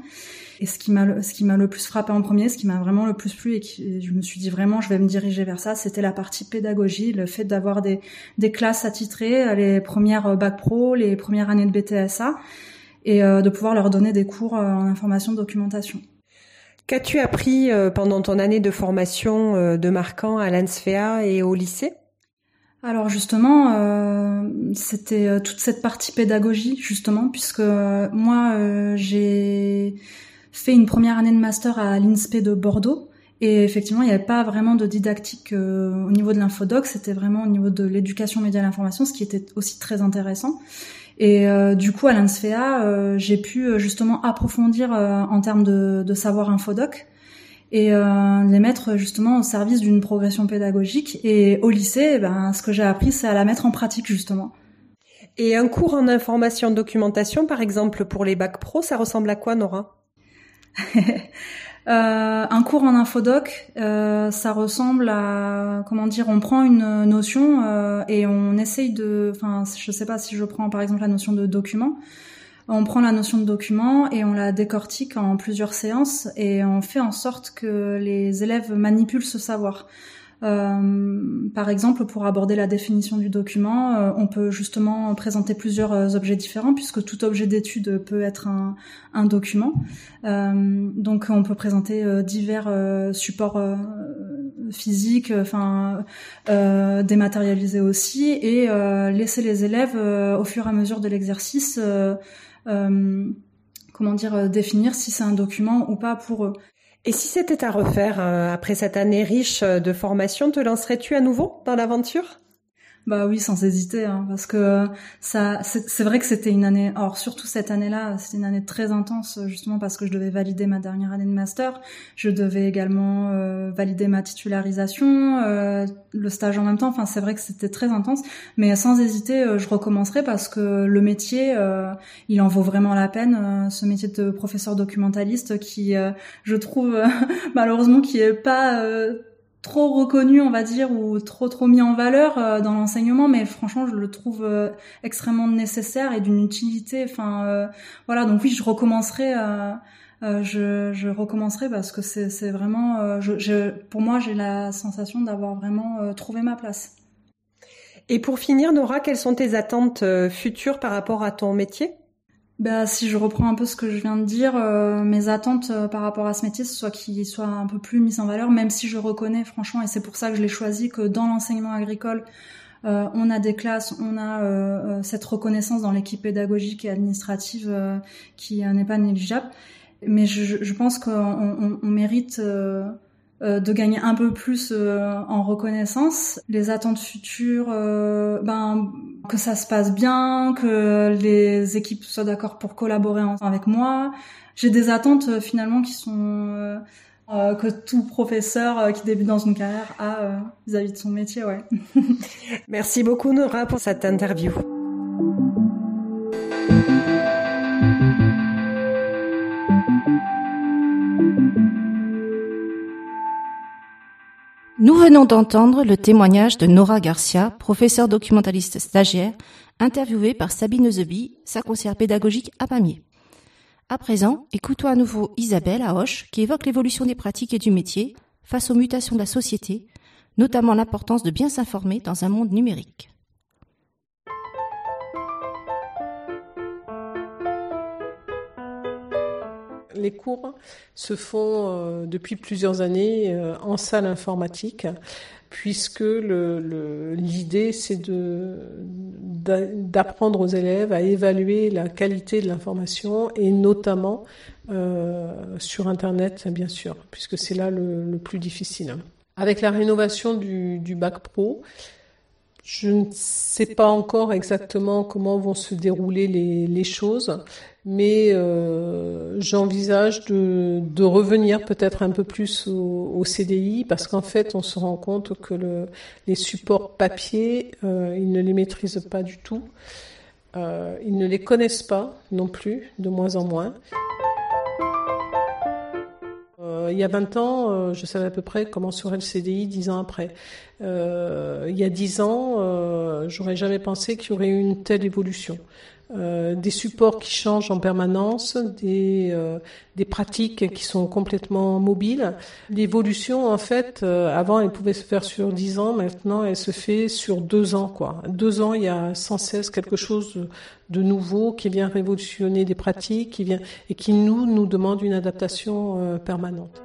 Et ce qui m'a ce qui m'a le plus frappé en premier, ce qui m'a vraiment le plus plu et qui je me suis dit vraiment je vais me diriger vers ça, c'était la partie pédagogie, le fait d'avoir des des classes attitrées, les premières bac pro, les premières années de BTSA et euh, de pouvoir leur donner des cours euh, en information documentation. Qu'as-tu appris euh, pendant ton année de formation de marquant à l'ANSFEA et au lycée? Alors justement, euh, c'était toute cette partie pédagogie justement, puisque moi j'ai fait une première année de master à l'INSPE de Bordeaux, et effectivement il n'y avait pas vraiment de didactique au niveau de l'infodoc, c'était vraiment au niveau de l'éducation média à l'information, ce qui était aussi très intéressant. Et euh, du coup, à l'INSFEA, euh, j'ai pu euh, justement approfondir en termes de, de, savoir infodoc et les mettre justement au service d'une progression pédagogique. Et au lycée, eh ben, ce que j'ai appris, c'est à la mettre en pratique justement. Et un cours en information documentation, par exemple, pour les bacs pro, ça ressemble à quoi, Nora? Euh, un cours en infodoc, euh, ça ressemble à comment dire, on prend une notion euh, et on essaye de, enfin, je sais pas si je prends par exemple la notion de document, on prend la notion de document et on la décortique en plusieurs séances et on fait en sorte que les élèves manipulent ce savoir. Euh, par exemple, pour aborder la définition du document, euh, on peut justement présenter plusieurs euh, objets différents puisque tout objet d'étude peut être un, un document. donc, on peut présenter divers supports physiques, enfin dématérialisés aussi, et laisser les élèves au fur et à mesure de l'exercice. comment dire définir si c'est un document ou pas pour eux. Et si c'était à refaire euh, après cette année riche euh, de formation, te lancerais-tu à nouveau dans l'aventure? Bah oui, sans hésiter, hein, parce que ça, c'est vrai que c'était une année. Or, surtout cette année-là, c'était une année très intense, justement parce que je devais valider ma dernière année de master. Je devais également euh, valider ma titularisation, euh, le stage en même temps. Enfin, c'est vrai que c'était très intense, mais sans hésiter, euh, je recommencerai parce que le métier, il en vaut vraiment la peine. ce métier de professeur documentaliste, qui, je trouve, malheureusement, qui est pas trop reconnu, on va dire, ou trop trop mis en valeur euh, dans l'enseignement, mais franchement, je le trouve euh, extrêmement nécessaire et d'une utilité. Enfin, euh, voilà. Donc oui, je recommencerai. je, je recommencerai parce que c'est vraiment, je, je, pour moi, j'ai la sensation d'avoir vraiment trouvé ma place. Et pour finir, Nora, quelles sont tes attentes futures par rapport à ton métier? Bah, si je reprends un peu ce que je viens de dire, euh, mes attentes euh, par rapport à ce métier, ce soit qu'il soit un peu plus mis en valeur, même si je reconnais franchement, et c'est pour ça que je l'ai choisi, que dans l'enseignement agricole, euh, on a des classes, on a cette reconnaissance dans l'équipe pédagogique et administrative qui n'est pas négligeable. Mais je, je pense qu'on on, on mérite euh, de gagner un peu plus euh, en reconnaissance. Les attentes futures, euh, ben que ça se passe bien, que les équipes soient d'accord pour collaborer avec moi. J'ai des attentes finalement qui sont que tout professeur qui débute dans une carrière a vis-à-vis -vis de son métier, ouais. Merci beaucoup Nora pour cette interview. Nous venons d'entendre le témoignage de Nora Garcia, professeure documentaliste stagiaire, interviewée par Sabine Zeby, sa conseillère pédagogique à Pamiers. À présent, écoutons à nouveau Isabelle à Hoche qui évoque l'évolution des pratiques et du métier face aux mutations de la société, notamment l'importance de bien s'informer dans un monde numérique. Les cours se font euh, depuis plusieurs années euh, en salle informatique, puisque l'idée c'est d'apprendre aux élèves à évaluer la qualité de l'information et notamment euh, sur Internet, bien sûr, puisque c'est là le, plus difficile. Avec la rénovation du, du bac pro, je ne sais pas encore exactement comment vont se dérouler les, choses, mais euh, j'envisage de, revenir peut-être un peu plus au, CDI parce qu'en fait, on se rend compte que le, les supports papier, euh, ils ne les maîtrisent pas du tout. Euh, ils ne les connaissent pas non plus, de moins en moins. Euh, il y a 20 ans, euh, je savais à peu près comment serait le CDI 10 ans après. Euh, il y a 10 ans, j'aurais jamais pensé qu'il y aurait eu une telle évolution. Euh, des supports qui changent en permanence, des, euh, des pratiques qui sont complètement mobiles. L'évolution, en fait, euh, avant, elle pouvait se faire sur dix ans, maintenant, elle se fait sur deux ans. Quoi. Deux ans, il y a sans cesse quelque chose de nouveau qui vient révolutionner des pratiques qui vient, et qui nous, nous demande une adaptation permanente.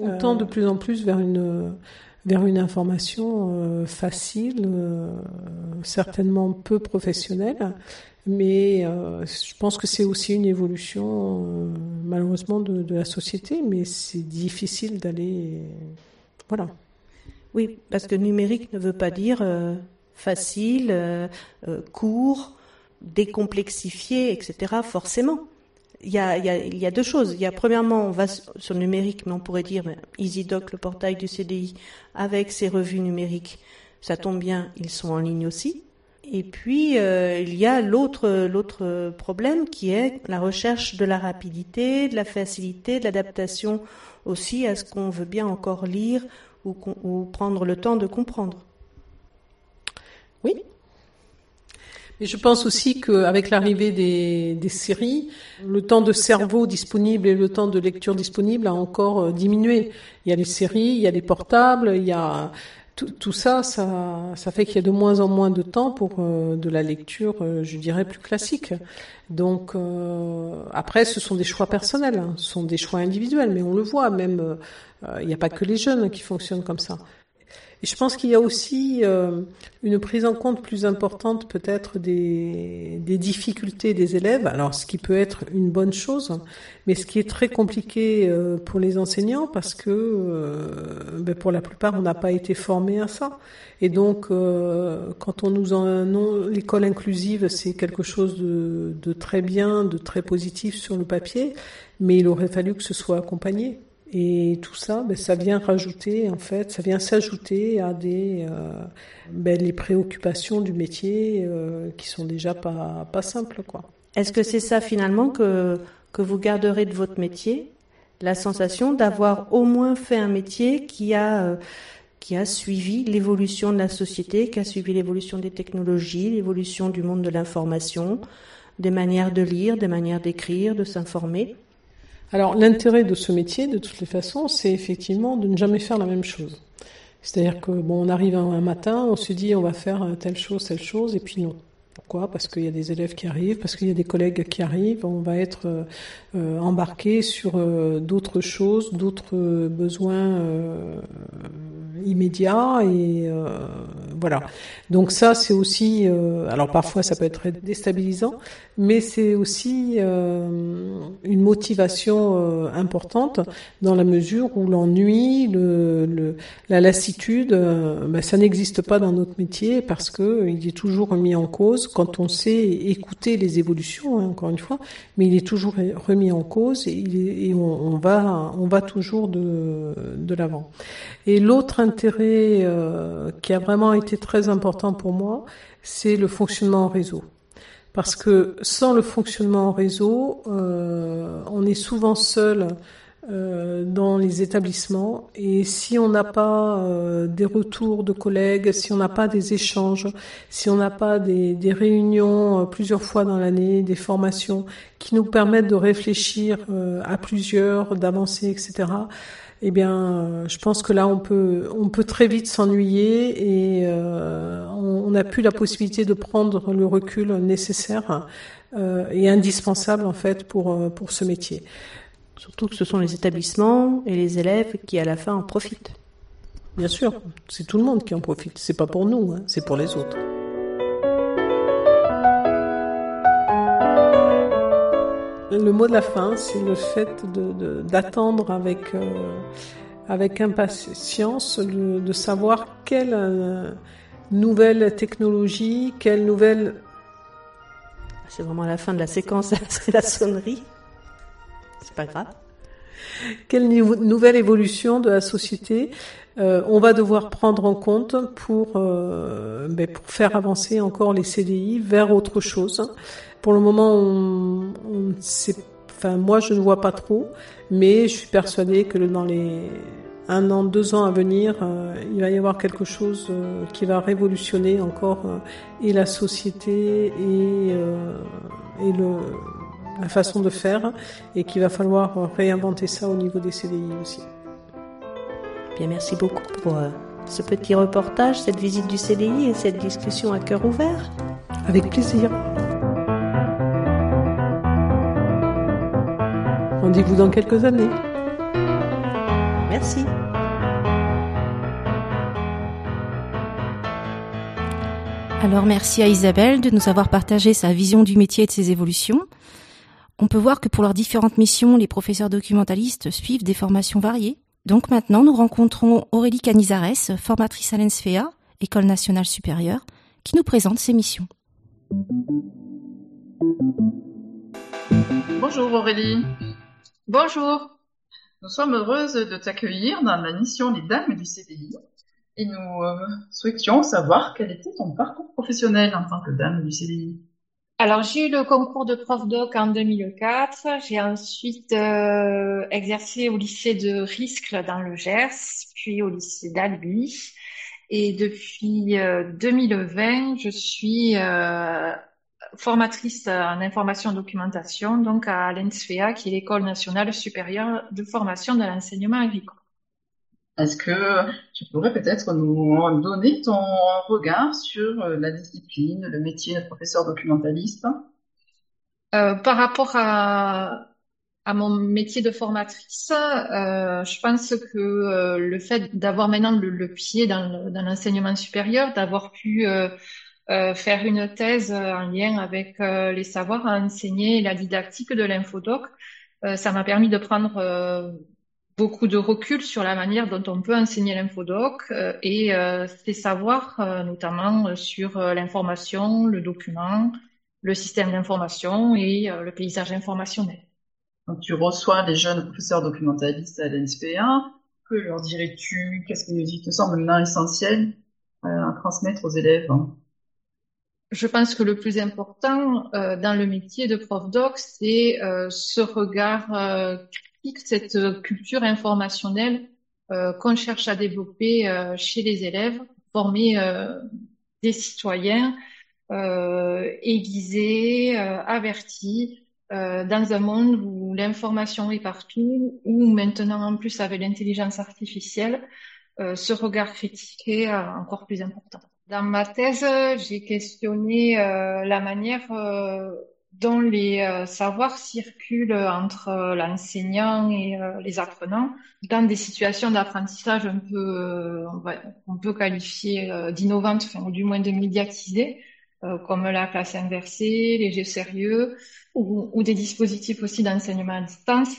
On tend de plus en plus vers une vers une information euh, facile, euh, certainement peu professionnelle, mais euh, je pense que c'est aussi une évolution malheureusement de, de, la société, mais c'est difficile d'aller... Voilà. Oui, parce que numérique ne veut pas dire facile, court, décomplexifié, etc. Forcément il y, a, deux choses. Il y a premièrement, on va sur le numérique, mais on pourrait dire EasyDoc, le portail du CDI, avec ses revues numériques. Ça tombe bien, ils sont en ligne aussi. Et puis euh, il y a l'autre problème qui est la recherche de la rapidité, de la facilité, de l'adaptation aussi à ce qu'on veut bien encore lire ou prendre le temps de comprendre. Oui, et je pense aussi qu'avec l'arrivée des, des, séries, le temps de cerveau disponible et le temps de lecture disponible a encore euh, diminué. Il y a les séries, il y a les portables, il y a tout, tout ça, ça, ça fait qu'il y a de moins en moins de temps pour euh, de la lecture, euh, je dirais, plus classique. Donc après, ce sont des choix personnels, hein. ce sont des choix individuels, mais on le voit même. Il n'y a pas que les jeunes qui fonctionnent comme ça. Je pense qu'il y a aussi euh, une prise en compte plus importante peut-être des, des, difficultés des élèves, alors ce qui peut être une bonne chose, mais ce qui est très compliqué euh, pour les enseignants parce que euh, ben pour la plupart on n'a pas été formé à ça. Et donc quand on nous en l'école inclusive c'est quelque chose de, de très bien, de très positif sur le papier, mais il aurait fallu que ce soit accompagné. Et tout ça, ben, ça vient rajouter, en fait, ça vient s'ajouter à des euh, ben, les préoccupations du métier euh, qui sont déjà pas, pas simples. quoi. Est-ce que c'est ça finalement que, que vous garderez de votre métier? La sensation d'avoir au moins fait un métier qui a, euh, qui a suivi l'évolution de la société, qui a suivi l'évolution des technologies, l'évolution du monde de l'information, des manières de lire, des manières d'écrire, de s'informer? Alors l'intérêt de ce métier, de toutes les façons, c'est effectivement de ne jamais faire la même chose. C'est-à-dire que bon, on arrive un, matin, on se dit on va faire telle chose, telle chose, et puis non. Pourquoi? Parce qu'il y a des élèves qui arrivent, parce qu'il y a des collègues qui arrivent, on va être euh, embarqué sur euh, d'autres choses, d'autres besoins euh, immédiats, et voilà. Donc ça, c'est aussi, euh, alors parfois ça peut être déstabilisant, mais c'est aussi euh, une motivation euh, importante dans la mesure où l'ennui, le, le, la lassitude, ben, ça n'existe pas dans notre métier parce que il est toujours remis en cause quand on sait écouter les évolutions, hein, encore une fois, mais il est toujours remis en cause et, on, va, toujours de, l'avant. Et l'autre intérêt qui a vraiment été très important pour moi, c'est le fonctionnement en réseau. Parce que sans le fonctionnement en réseau, euh, on est souvent seul euh, dans les établissements et si on n'a pas euh, des retours de collègues, si on n'a pas des échanges, si on n'a pas des, des réunions euh, plusieurs fois dans l'année, des formations qui nous permettent de réfléchir euh, à plusieurs, d'avancer, etc eh bien, je pense que là, on peut, on peut très vite s'ennuyer et on n'a plus la possibilité de prendre le recul nécessaire et indispensable en fait pour pour ce métier. Surtout que ce sont les établissements et les élèves qui à la fin en profitent. Bien sûr, c'est tout le monde qui en profite. C'est pas pour nous, hein, c'est pour les autres. Le mot de la fin, c'est le fait d'attendre de, avec, euh, avec impatience de, de savoir quelle euh, nouvelle technologie, quelle nouvelle... C'est vraiment la fin de la séquence, c'est la sonnerie. C'est pas grave. Quelle nouvelle évolution de la société euh, on va devoir prendre en compte pour, euh, ben, pour faire avancer encore les CDI vers autre chose. Pour le moment, on, on enfin moi je ne vois pas trop, mais je suis persuadée que dans les un an, deux ans à venir, euh, il va y avoir quelque chose euh, qui va révolutionner encore euh, et la société et, et le, la façon de faire et qu'il va falloir réinventer ça au niveau des CDI aussi. Bien, merci beaucoup pour ce petit reportage, cette visite du CDI et cette discussion à cœur ouvert. Avec plaisir. Rendez-vous dans quelques années. Merci. Alors merci à Isabelle de nous avoir partagé sa vision du métier et de ses évolutions. On peut voir que pour leurs différentes missions, les professeurs documentalistes suivent des formations variées. Donc maintenant, nous rencontrons Aurélie Canizares, formatrice à l'ENSFEA, École nationale supérieure, qui nous présente ses missions. Bonjour Aurélie. Bonjour. Nous sommes heureuses de t'accueillir dans la mission Les Dames du CDI et nous euh, souhaitions savoir quel était ton parcours professionnel en tant que dame du CDI. Alors, j'ai eu le concours de prof doc en 2004. J'ai ensuite euh, exercé au lycée de Riscle dans le Gers, puis au lycée d'Albi. Et depuis euh, 2020, je suis euh, formatrice en information documentation, donc à l'ENSFEA, qui est l'École nationale supérieure de formation de l'enseignement agricole. Est-ce que tu pourrais peut-être nous donner ton regard sur euh, la discipline, le métier de professeur documentaliste. Euh, Par rapport à, mon métier de formatrice, euh, je pense que le fait d'avoir maintenant le, pied dans l'enseignement supérieur, d'avoir pu faire une thèse en lien avec les savoirs à enseigner la didactique de l'infodoc, ça m'a permis de prendre beaucoup de recul sur la manière dont on peut enseigner l'infodoc euh, et euh, ses savoirs, euh, notamment sur l'information, le document, le système d'information et le paysage informationnel. Donc, tu reçois les jeunes professeurs documentalistes à l'NSPA. Que leur dirais-tu? Qu'est-ce qui te semble maintenant essentiel à transmettre aux élèves? Je pense que le plus important euh, dans le métier de prof doc, c'est euh, ce regard euh, cette euh, culture informationnelle euh, qu'on cherche à développer euh, chez les élèves, former des citoyens aiguisés, avertis, dans un monde où l'information est partout, où maintenant en plus avec l'intelligence artificielle, ce regard critique est encore plus important. Dans ma thèse, j'ai questionné la manière dont les euh, savoirs circulent entre l'enseignant et les apprenants dans des situations d'apprentissage un peu, on, peut qualifier d'innovantes, ou du moins de médiatisées, comme la classe inversée, les jeux sérieux, ou, des dispositifs aussi d'enseignement à distance.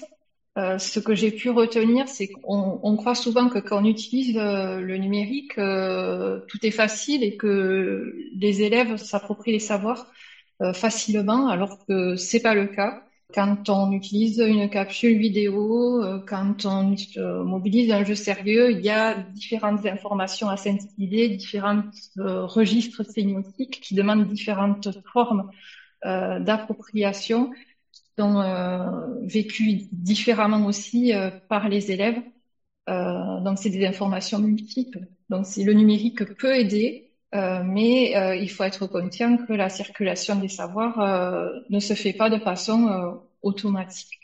ce que j'ai pu retenir, c'est qu'on on croit souvent que quand on utilise le numérique, tout est facile et que les élèves s'approprient les savoirs euh, facilement, alors que c'est pas le cas. Quand on utilise une capsule vidéo, euh, quand on euh, mobilise un jeu sérieux, il y a différentes informations à synthétiser, différents registres sémiotiques qui demandent différentes formes d'appropriation qui sont vécues différemment aussi par les élèves. donc c'est des informations multiples. Donc le numérique peut aider, euh, mais euh, il faut être conscient que la circulation des savoirs euh, ne se fait pas de façon automatique.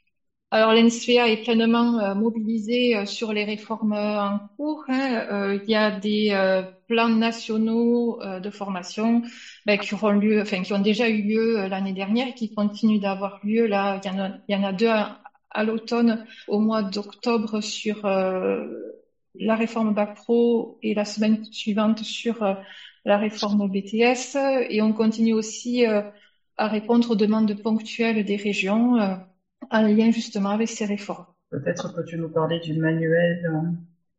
Alors l'NSFEA est pleinement mobilisée sur les réformes en cours. Hein. il y a des plans nationaux de formation ben, qui ont déjà eu lieu l'année dernière et qui continuent d'avoir lieu. Là, il y en a, il y en a deux à, à l'automne, au mois d'octobre sur la réforme Bac Pro et la semaine suivante sur la réforme BTS et on continue aussi euh, à répondre aux demandes ponctuelles des régions euh, en lien justement avec ces réformes. Peut-être peux-tu nous parler du manuel euh,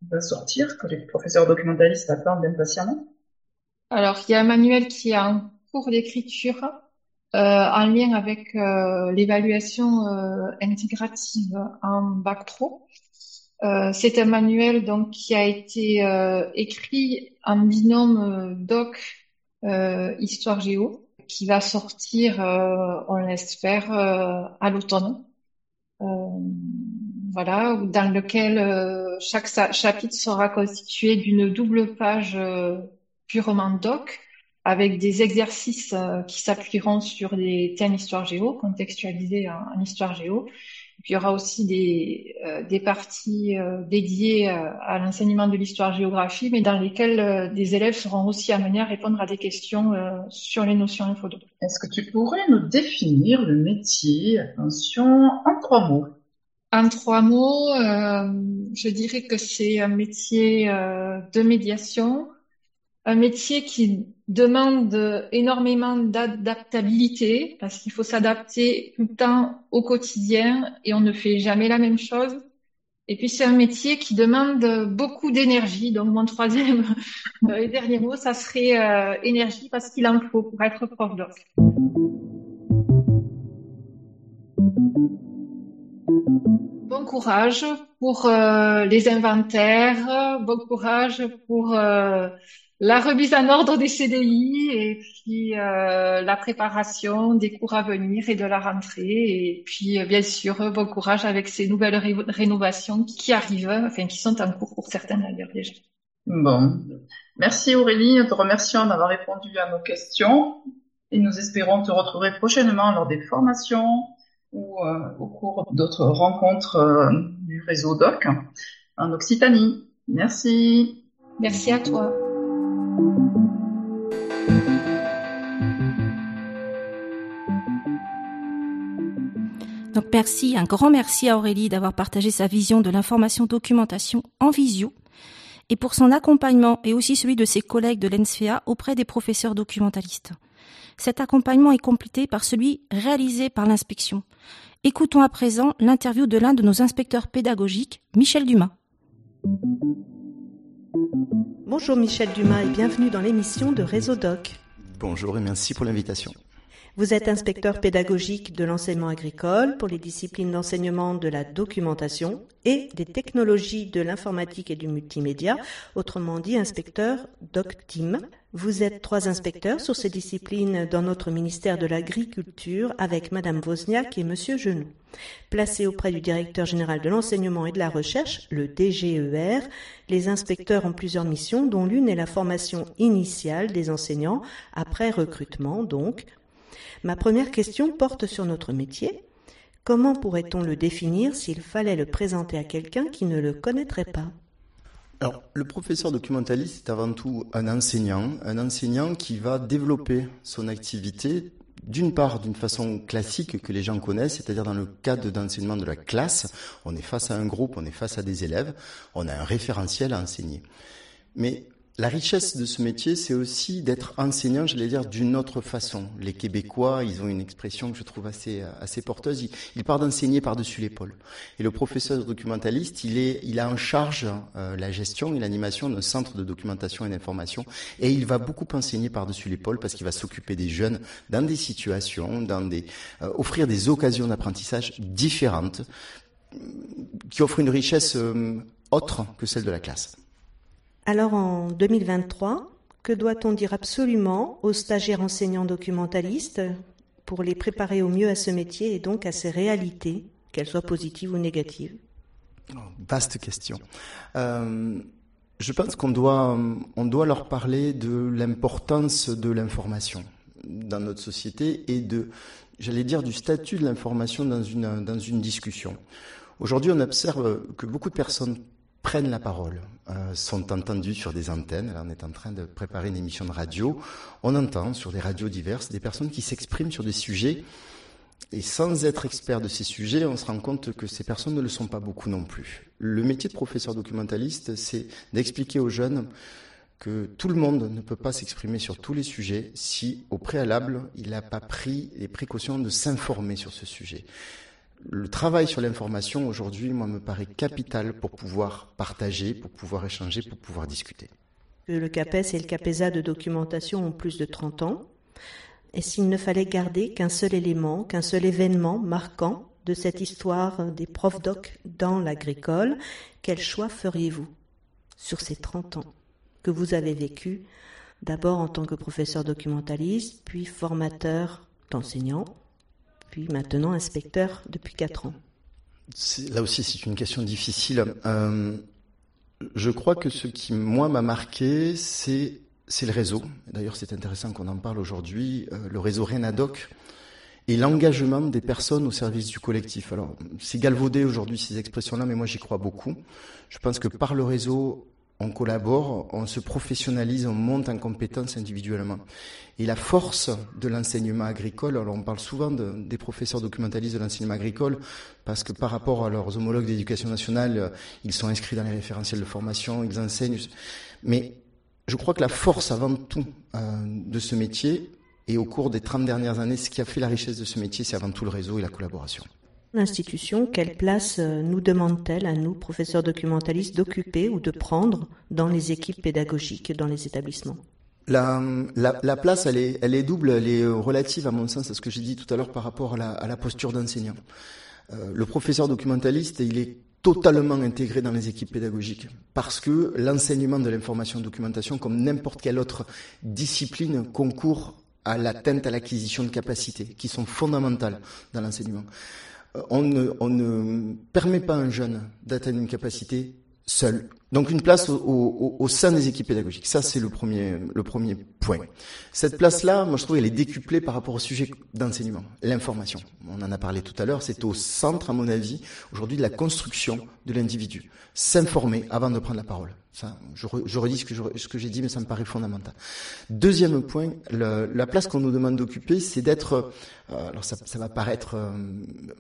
qui va sortir, que les professeurs documentalistes attendent impatiemment? Alors, il y a un manuel qui est en cours d'écriture euh, en lien avec euh, l'évaluation euh, intégrative en bac pro. Euh, c'est un manuel donc qui a été euh, écrit en binôme euh, doc histoire géo qui va sortir, on l'espère, à l'automne. voilà, dans lequel chaque chapitre sera constitué d'une double page purement doc avec des exercices qui s'appuieront sur des thèmes histoire géo, contextualisés en histoire géo, il y aura aussi des, euh, des parties euh, dédiées euh, à l'enseignement de l'histoire-géographie, mais dans lesquelles des élèves seront aussi amenés à répondre à des questions sur les notions infodo. Est-ce que tu pourrais nous définir le métier, attention, en trois mots En trois mots, je dirais que c'est un métier de médiation, un métier qui demande énormément d'adaptabilité parce qu'il faut s'adapter tout le temps au quotidien et on ne fait jamais la même chose. Et puis c'est un métier qui demande beaucoup d'énergie. Donc mon troisième et dernier mot, ça serait euh, énergie parce qu'il en faut pour être prof d'or. Bon courage pour euh, les inventaires, bon courage pour euh, la remise en ordre des CDI et puis euh, la préparation des cours à venir et de la rentrée et puis euh, bien sûr bon courage avec ces nouvelles rénovations qui arrivent, enfin qui sont en cours pour certaines d'ailleurs déjà. Bon, merci Aurélie, nous te remercions d'avoir répondu à nos questions et nous espérons te retrouver prochainement lors des formations ou euh, au cours d'autres rencontres du réseau DOC en Occitanie. Merci. Merci à toi. Donc merci, un grand merci à Aurélie d'avoir partagé sa vision de l'information documentation en visio et pour son accompagnement et aussi celui de ses collègues de l'ENSFEA auprès des professeurs documentalistes. Cet accompagnement est complété par celui réalisé par l'inspection. Écoutons à présent l'interview de l'un de nos inspecteurs pédagogiques, Michel Dumas. Bonjour Michel Dumas et bienvenue dans l'émission de Réseau Doc. Bonjour et merci pour l'invitation. Vous êtes inspecteur pédagogique de l'enseignement agricole pour les disciplines d'enseignement de la documentation et des technologies de l'informatique et du multimédia, autrement dit inspecteur DocTeam. Vous êtes trois inspecteurs sur ces disciplines dans notre ministère de l'Agriculture avec Madame Wozniak et Monsieur Genoux. Placés auprès du directeur général de l'enseignement et de la recherche, le DGER, les inspecteurs ont plusieurs missions dont l'une est la formation initiale des enseignants après recrutement donc Ma première question porte sur notre métier. Comment pourrait-on le définir s'il fallait le présenter à quelqu'un qui ne le connaîtrait pas? Alors, le professeur documentaliste est avant tout un enseignant, un enseignant qui va développer son activité d'une part d'une façon classique que les gens connaissent, c'est-à-dire dans le cadre d'enseignement de la classe, on est face à un groupe, on est face à des élèves, on a un référentiel à enseigner. Mais la richesse de ce métier, c'est aussi d'être enseignant, j'allais dire, d'une autre façon. Les Québécois, ils ont une expression que je trouve assez, assez porteuse. Ils, ils partent d'enseigner par-dessus l'épaule. Et le professeur documentaliste, il, est, il a en charge euh, la gestion et l'animation d'un centre de documentation et d'information. Et il va beaucoup enseigner par-dessus l'épaule parce qu'il va s'occuper des jeunes dans des situations, dans des, euh, offrir des occasions d'apprentissage différentes qui offrent une richesse euh, autre que celle de la classe. Alors en 2023, que doit-on dire absolument aux stagiaires enseignants documentalistes pour les préparer au mieux à ce métier et donc à ces réalités, qu'elles soient positives ou négatives? Oh, Vaste question. Euh, je pense qu'on doit, on doit leur parler de l'importance de l'information dans notre société et de, j'allais dire, du statut de l'information dans une, dans une discussion. Aujourd'hui, on observe que beaucoup de personnes prennent la parole, euh, sont entendus sur des antennes. on est en train de préparer une émission de radio. On entend sur des radios diverses des personnes qui s'expriment sur des sujets. Et sans être expert de ces sujets, on se rend compte que ces personnes ne le sont pas beaucoup non plus. Le métier de professeur documentaliste, c'est d'expliquer aux jeunes que tout le monde ne peut pas s'exprimer sur tous les sujets si, au préalable, il n'a pas pris les précautions de s'informer sur ce sujet le travail sur l'information aujourd'hui, moi, me paraît capital pour pouvoir partager, pour pouvoir échanger, pour pouvoir discuter. Le CAPES et le CAPESA de documentation ont plus de 30 ans. Et s'il ne fallait garder qu'un seul élément, qu'un seul événement marquant de cette histoire des profs doc dans l'agricole, quel choix feriez-vous sur ces 30 ans que vous avez vécu, d'abord en tant que professeur documentaliste, puis formateur d'enseignants? Maintenant inspecteur depuis 4 ans. Là aussi, c'est une question difficile. Euh, je crois que ce qui, moi, m'a marqué, c'est le réseau. D'ailleurs, c'est intéressant qu'on en parle aujourd'hui. Euh, le réseau Renadoc et l'engagement des personnes au service du collectif. Alors, c'est galvaudé aujourd'hui ces expressions-là, mais moi, j'y crois beaucoup. Je pense que par le réseau, on collabore, on se professionnalise, on monte en compétences individuellement. Et la force de l'enseignement agricole, alors on parle souvent des professeurs documentalistes de l'enseignement agricole, parce que par rapport à leurs homologues d'éducation nationale, ils sont inscrits dans les référentiels de formation, ils enseignent. Mais je crois que la force avant tout euh, de ce métier, et au cours des 30 dernières années, ce qui a fait la richesse de ce métier, c'est avant tout le réseau et la collaboration. L'institution, quelle place euh, nous demande-t-elle à nous, professeurs documentalistes, d'occuper ou de prendre dans les équipes pédagogiques, dans les établissements? La, la, place, elle est, double, elle est relative à mon sens à ce que j'ai dit tout à l'heure par rapport à la, à la posture d'enseignant. Euh, le professeur documentaliste, il est totalement intégré dans les équipes pédagogiques parce que l'enseignement de l'information documentation, comme n'importe quelle autre discipline, concourt à l'atteinte à l'acquisition de capacités qui sont fondamentales dans l'enseignement on ne, permet pas à un jeune d'atteindre une capacité seul. Donc une place au, sein des équipes pédagogiques. Ça, c'est le premier, le premier point. Cette place-là, moi je trouve, elle est décuplée par rapport au sujet d'enseignement, l'information. On en a parlé tout à l'heure, c'est au centre, à mon avis, aujourd'hui de la construction de l'individu. S'informer avant de prendre la parole. Ça, je, redis ce que, j'ai dit, mais ça me paraît fondamental. Deuxième point, la place qu'on nous demande d'occuper, c'est d'être, euh, alors ça, va paraître euh,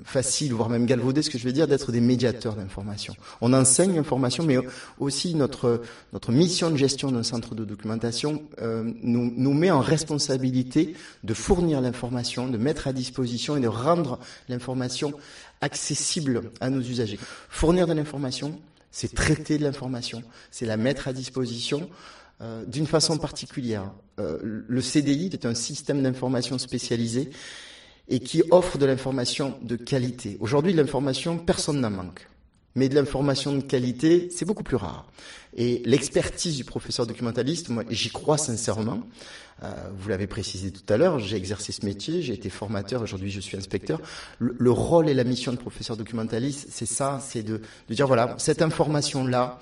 facile, voire même galvaudé, ce que je vais dire, d'être des médiateurs d'information. On enseigne l'information, mais aussi notre, mission de gestion d'un centre de documentation euh, nous, nous met en responsabilité de fournir l'information, de mettre à disposition et de rendre l'information accessible à nos usagers. Fournir de l'information, c'est traiter de l'information, c'est la mettre à disposition euh, d'une façon particulière. Euh, le CDI est un système d'information spécialisé et qui offre de l'information de qualité. Aujourd'hui, l'information, personne n'en manque. Mais de l'information de qualité, c'est beaucoup plus rare. Et l'expertise du professeur documentaliste, moi, j'y crois sincèrement. Euh, vous l'avez précisé tout à l'heure, j'ai exercé ce métier, j'ai été formateur, aujourd'hui je suis inspecteur. Le, rôle et la mission de professeur documentaliste, c'est ça, c'est de, dire voilà, cette information-là,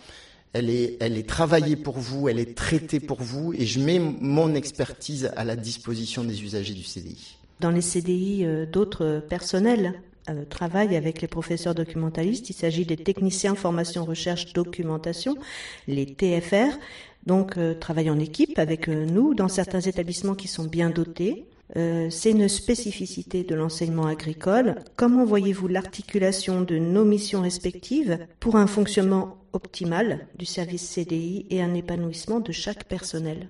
elle est, elle est travaillée pour vous, elle est traitée pour vous, et je mets mon expertise à la disposition des usagers du CDI. Dans les CDI, euh, d'autres personnels euh, travaillent avec les professeurs documentalistes. Il s'agit des techniciens formation recherche documentation, les TFR donc euh, travaillent en équipe avec euh, nous dans certains établissements qui sont bien dotés. Euh, c'est une spécificité de l'enseignement agricole. Comment voyez-vous l'articulation de nos missions respectives pour un fonctionnement optimal du service CDI et un épanouissement de chaque personnel?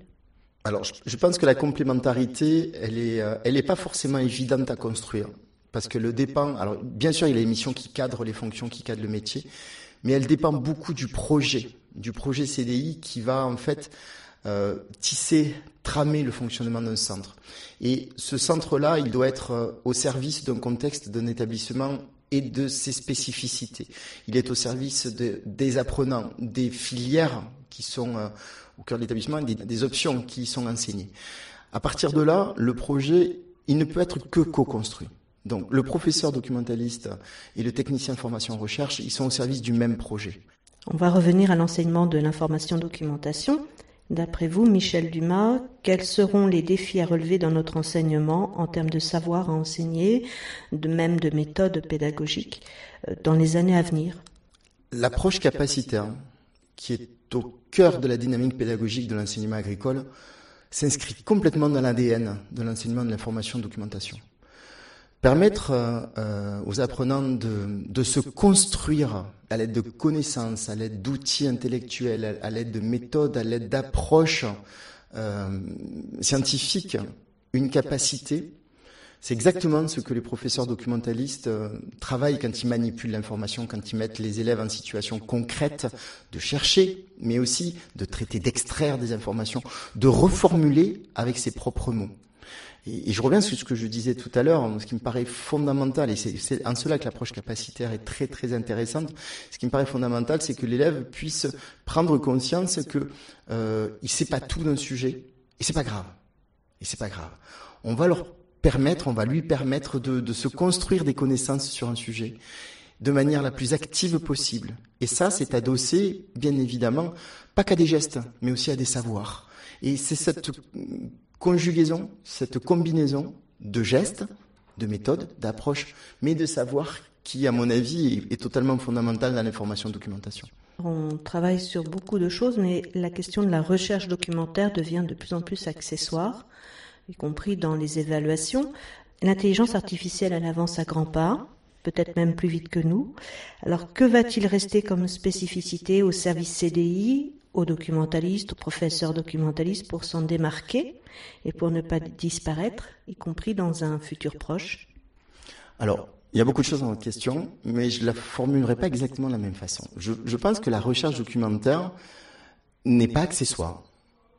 Alors, je pense que la complémentarité, elle est, euh, elle pas forcément évidente à construire, parce que le dépend. Alors, bien sûr, il y a les missions qui cadrent les fonctions, qui cadrent le métier, mais elle dépend beaucoup du projet, du projet CDI qui va en fait euh, tisser, tramer le fonctionnement d'un centre. Et ce centre-là, il doit être euh, au service d'un contexte, d'un établissement et de ses spécificités. Il est au service de, des apprenants, des filières qui sont euh, au cœur de l'établissement, des, des options qui sont enseignées. À partir de là, le projet, il ne peut être que co-construit. Donc, le professeur documentaliste et le technicien formation recherche, ils sont au service du même projet. On va revenir à l'enseignement de l'information documentation. D'après vous, Michel Dumas, quels seront les défis à relever dans notre enseignement en termes de savoir à enseigner, de même de méthodes pédagogiques, euh, dans les années à venir? L'approche capacitaire, qui est au cœur de la dynamique pédagogique de l'enseignement agricole, s'inscrit complètement dans l'ADN de l'enseignement de l'information documentation permettre euh, aux apprenants de, de, se construire à l'aide de connaissances, à l'aide d'outils intellectuels, à, l'aide de méthodes, à l'aide d'approches euh, scientifiques, une capacité. C'est exactement ce que les professeurs documentalistes euh, travaillent quand ils manipulent l'information, quand ils mettent les élèves en situation concrète de chercher, mais aussi de traiter, d'extraire des informations, de reformuler avec ses propres mots. Et, je reviens sur ce que je disais tout à l'heure, ce qui me paraît fondamental, et c'est en cela que l'approche capacitaire est très très intéressante. Ce qui me paraît fondamental, c'est que l'élève puisse prendre conscience que euh, il sait pas tout d'un sujet, et c'est pas grave. Et c'est pas grave. On va leur permettre, on va lui permettre de, de se construire des connaissances sur un sujet de manière la plus active possible. Et ça, c'est adossé, bien évidemment, pas qu'à des gestes, mais aussi à des savoirs. Et c'est cette conjugaison, cette combinaison de gestes, de méthodes, d'approches, mais de savoir qui, à mon avis, est, totalement fondamental dans l'information documentation. On travaille sur beaucoup de choses, mais la question de la recherche documentaire devient de plus en plus accessoire, y compris dans les évaluations. L'intelligence artificielle, elle avance à grands pas, peut-être même plus vite que nous. Alors que va-t-il rester comme spécificité au service CDI, aux documentalistes, aux professeurs documentalistes pour s'en démarquer et pour ne pas disparaître, y compris dans un futur proche Alors, il y a beaucoup de choses dans votre question, mais je ne la formulerai pas exactement de la même façon. Je, je pense que la recherche documentaire n'est pas accessoire,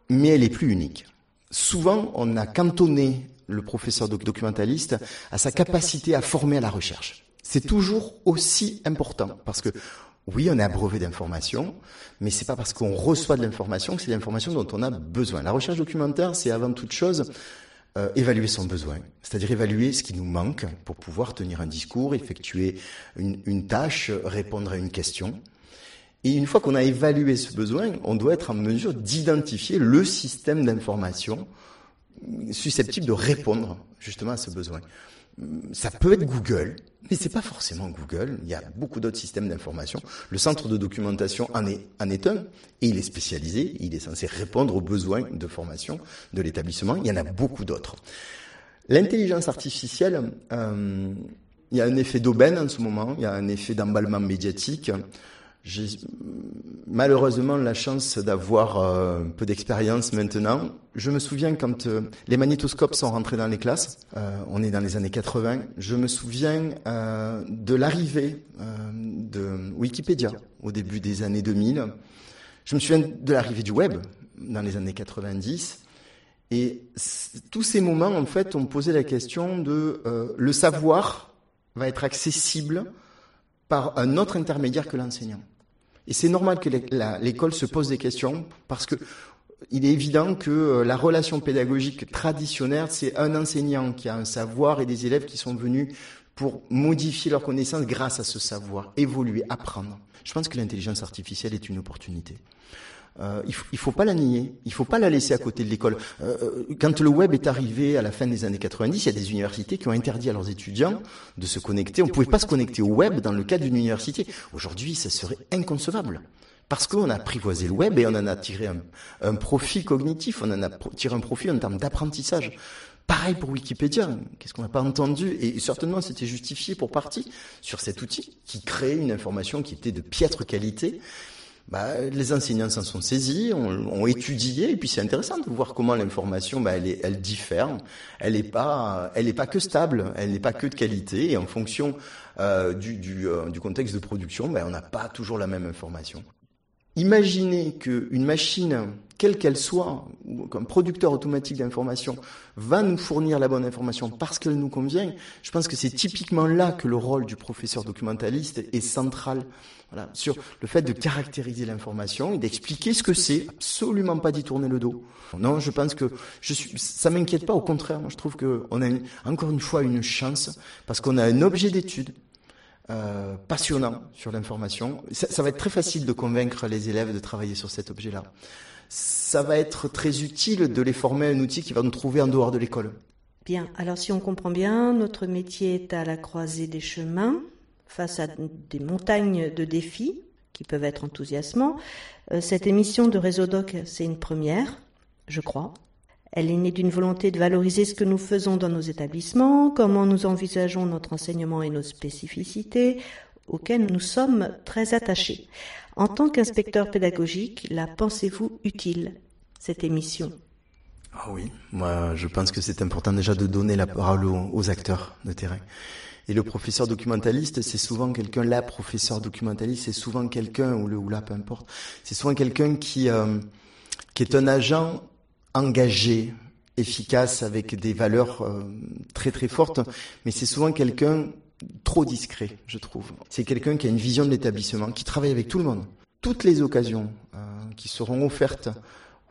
mais elle est plus unique. Souvent, on a cantonné le professeur documentaliste à sa capacité à former à la recherche. C'est toujours aussi important parce que oui, on est abreuvé d'informations, mais c'est pas parce qu'on reçoit de l'information que c'est l'information dont on a besoin. La recherche documentaire, c'est avant toute chose euh, évaluer son besoin, c'est-à-dire évaluer ce qui nous manque pour pouvoir tenir un discours, effectuer une, une tâche, répondre à une question. Et une fois qu'on a évalué ce besoin, on doit être en mesure d'identifier le système d'information susceptible de répondre justement à ce besoin ça peut être Google, mais c'est pas forcément Google. Il y a beaucoup d'autres systèmes d'information. Le centre de documentation en est, en est un, et il est spécialisé. Il est censé répondre aux besoins de formation de l'établissement. Il y en a beaucoup d'autres. L'intelligence artificielle, euh, il y a un effet d'aubaine en ce moment. Il y a un effet d'emballement médiatique. J'ai malheureusement la chance d'avoir euh, un peu d'expérience maintenant. Je me souviens quand euh, les magnétoscopes sont rentrés dans les classes, euh, on est dans les années 80, je me souviens de l'arrivée de Wikipédia au début des années 2000. Je me souviens de l'arrivée du web dans les années 90. Et tous ces moments, en fait, ont posé la question de le savoir va être accessible par un autre intermédiaire que l'enseignant. Et c'est normal que l'école se pose des questions parce que il est évident que euh, la relation pédagogique traditionnelle, c'est un enseignant qui a un savoir et des élèves qui sont venus pour modifier leurs connaissances grâce à ce savoir, évoluer, apprendre. Je pense que l'intelligence artificielle est une opportunité. Euh, il, faut, faut pas la nier, il faut pas la laisser à côté de l'école. Euh, euh, quand le web est arrivé à la fin des années 90, il y a des universités qui ont interdit à leurs étudiants de se connecter. On pouvait pas se connecter au web dans le cadre d'une université. Aujourd'hui, ça serait inconcevable. Parce qu'on a apprivoisé le web et on en a tiré un, profit cognitif, on en a tiré un profit en termes d'apprentissage. Pareil pour Wikipédia. Qu'est-ce qu'on n'a pas entendu? Et certainement, c'était justifié pour partie sur cet outil qui crée une information qui était de piètre qualité. Bah, les enseignants s'en sont saisis, ont, étudié, et puis c'est intéressant de voir comment l'information, bah, elle, elle diffère. Elle n'est pas, elle n'est pas que stable, elle n'est pas que de qualité, et en fonction euh, du, du, euh, du, contexte de production, bah, on n'a pas toujours la même information. Imaginez qu'une machine, quelle qu'elle soit, ou un producteur automatique d'information, va nous fournir la bonne information parce qu'elle nous convient. Je pense que c'est typiquement là que le rôle du professeur documentaliste est central. Sur le fait de caractériser l'information et d'expliquer ce que c'est, absolument pas d'y tourner le dos. Non, je pense que je suis, ça m'inquiète pas. Au contraire, moi je trouve qu'on a encore une fois une chance parce qu'on a un objet d'étude euh, passionnant sur l'information. Ça, va être très facile de convaincre les élèves de travailler sur cet objet-là. Ça va être très utile de les former à un outil qui va nous trouver en dehors de l'école. Bien, alors si on comprend bien, notre métier est à la croisée des chemins, face à des montagnes de défis qui peuvent être enthousiasmants. Euh, cette émission de Réseau Doc, c'est une première, je crois. Elle est née d'une volonté de valoriser ce que nous faisons dans nos établissements, comment nous envisageons notre enseignement et nos spécificités, auxquelles nous sommes très attachés. En tant qu'inspecteur pédagogique, la pensez-vous utile, cette émission? Ah oui, moi je pense que c'est important déjà de donner la parole aux, acteurs de terrain. Et le professeur documentaliste, c'est souvent quelqu'un, la professeur documentaliste, c'est souvent quelqu'un, ou le ou là, peu importe, c'est souvent quelqu'un qui, euh, qui est un agent engagé, efficace, avec des valeurs euh, très très fortes, mais c'est souvent quelqu'un trop discret, je trouve. C'est quelqu'un qui a une vision de l'établissement, qui travaille avec tout le monde. Toutes les occasions euh, qui seront offertes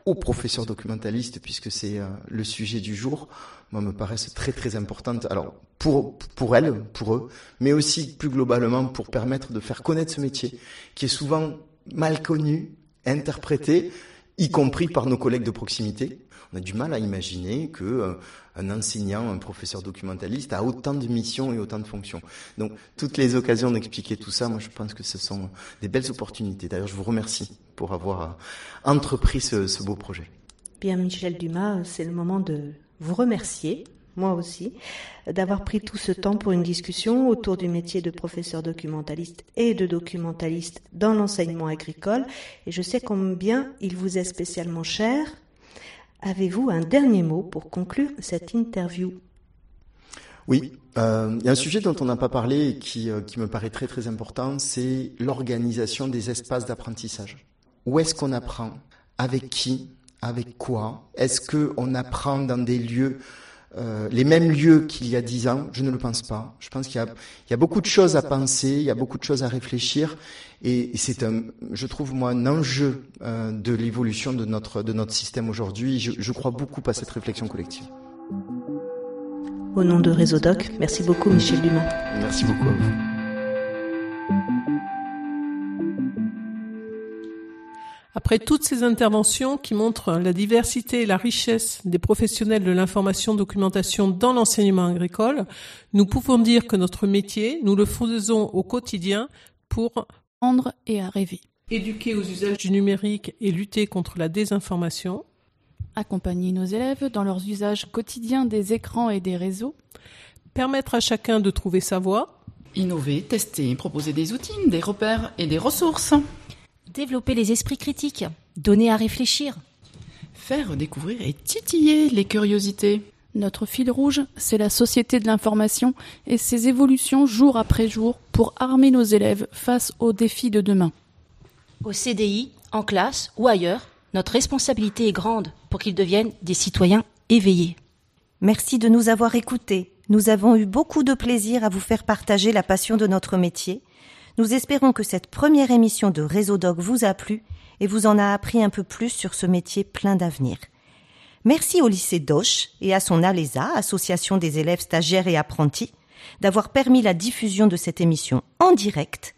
aux professeurs documentalistes, puisque c'est euh, le sujet du jour, moi me paraissent très très importantes. Alors pour pour elles, pour eux, mais aussi plus globalement pour permettre de faire connaître ce métier, qui est souvent mal connu, interprété, y compris par nos collègues de proximité. On a du mal à imaginer que euh, un enseignant, un professeur documentaliste a autant de missions et autant de fonctions. Donc toutes les occasions d'expliquer tout ça, moi je pense que ce sont des belles opportunités. D'ailleurs, je vous remercie pour avoir euh, entrepris ce, ce beau projet. Bien, Michel Dumas, c'est le moment de vous remercier moi aussi, d'avoir pris tout ce temps pour une discussion autour du métier de professeur documentaliste et de documentaliste dans l'enseignement agricole. Et je sais combien il vous est spécialement cher. Avez-vous un dernier mot pour conclure cette interview? Oui, euh, il y a un sujet dont on n'a pas parlé et euh, qui me paraît très très important, c'est l'organisation des espaces d'apprentissage. Où est-ce qu'on apprend? Avec qui? Avec quoi Est-ce qu'on apprend dans des lieux euh, les mêmes lieux qu'il y a dix ans, je ne le pense pas. Je pense qu'il y, a, beaucoup de choses à penser, il y a beaucoup de choses à réfléchir, et, c'est un, je trouve moi, un enjeu euh, de l'évolution de notre de notre système aujourd'hui. Je, je crois beaucoup à cette réflexion collective. Au nom de Réseau Doc, merci beaucoup Michel Dumas. Merci beaucoup à vous. Après toutes ces interventions qui montrent la diversité et la richesse des professionnels de l'information documentation dans l'enseignement agricole, nous pouvons dire que notre métier, nous le faisons au quotidien pour apprendre et à rêver. Éduquer aux usages du numérique et lutter contre la désinformation. Accompagner nos élèves dans leurs usages quotidiens des écrans et des réseaux. Permettre à chacun de trouver sa voie. Innover, tester, proposer des outils, des repères et des ressources développer les esprits critiques, donner à réfléchir. Faire découvrir et titiller les curiosités. Notre fil rouge, c'est la société de l'information et ses évolutions jour après jour pour armer nos élèves face aux défis de demain. Au CDI, en classe ou ailleurs, notre responsabilité est grande pour qu'ils deviennent des citoyens éveillés. Merci de nous avoir écoutés. Nous avons eu beaucoup de plaisir à vous faire partager la passion de notre métier nous espérons que cette première émission de Réseau Doc vous a plu et vous en a appris un peu plus sur ce métier plein d'avenir. Merci au lycée Doche et à son ALESA, Association des élèves stagiaires et apprentis, d'avoir permis la diffusion de cette émission en direct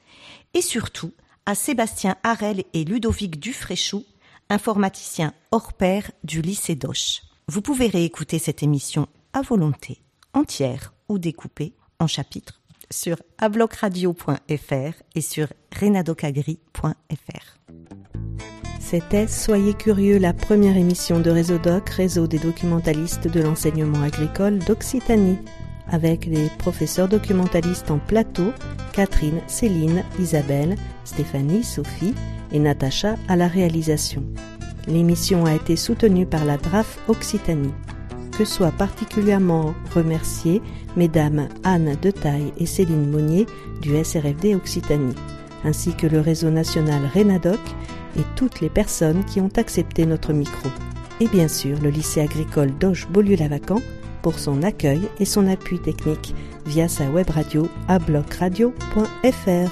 et surtout à Sébastien Harel et Ludovic Dufréchou, informaticiens hors pair du lycée Doche. Vous pouvez réécouter cette émission à volonté, entière ou découpée en chapitres sur ablocradio.fr et sur renadocagri.fr. C'était Soyez curieux, la première émission de Réseau Doc, réseau des documentalistes de l'enseignement agricole d'Occitanie, avec les professeurs documentalistes en plateau, Catherine, Céline, Isabelle, Stéphanie, Sophie et Natacha à la réalisation. L'émission a été soutenue par la DRAF Occitanie. Que soient particulièrement remerciées Mesdames Anne Detaille et Céline Monnier du SRFD Occitanie, ainsi que le réseau national Renadoc et toutes les personnes qui ont accepté notre micro. Et bien sûr le lycée agricole d'Auch Beaulieu-Lavacan pour son accueil et son appui technique via sa web radio à blocradio.fr.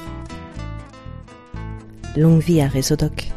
Longue vie à Réseau Doc.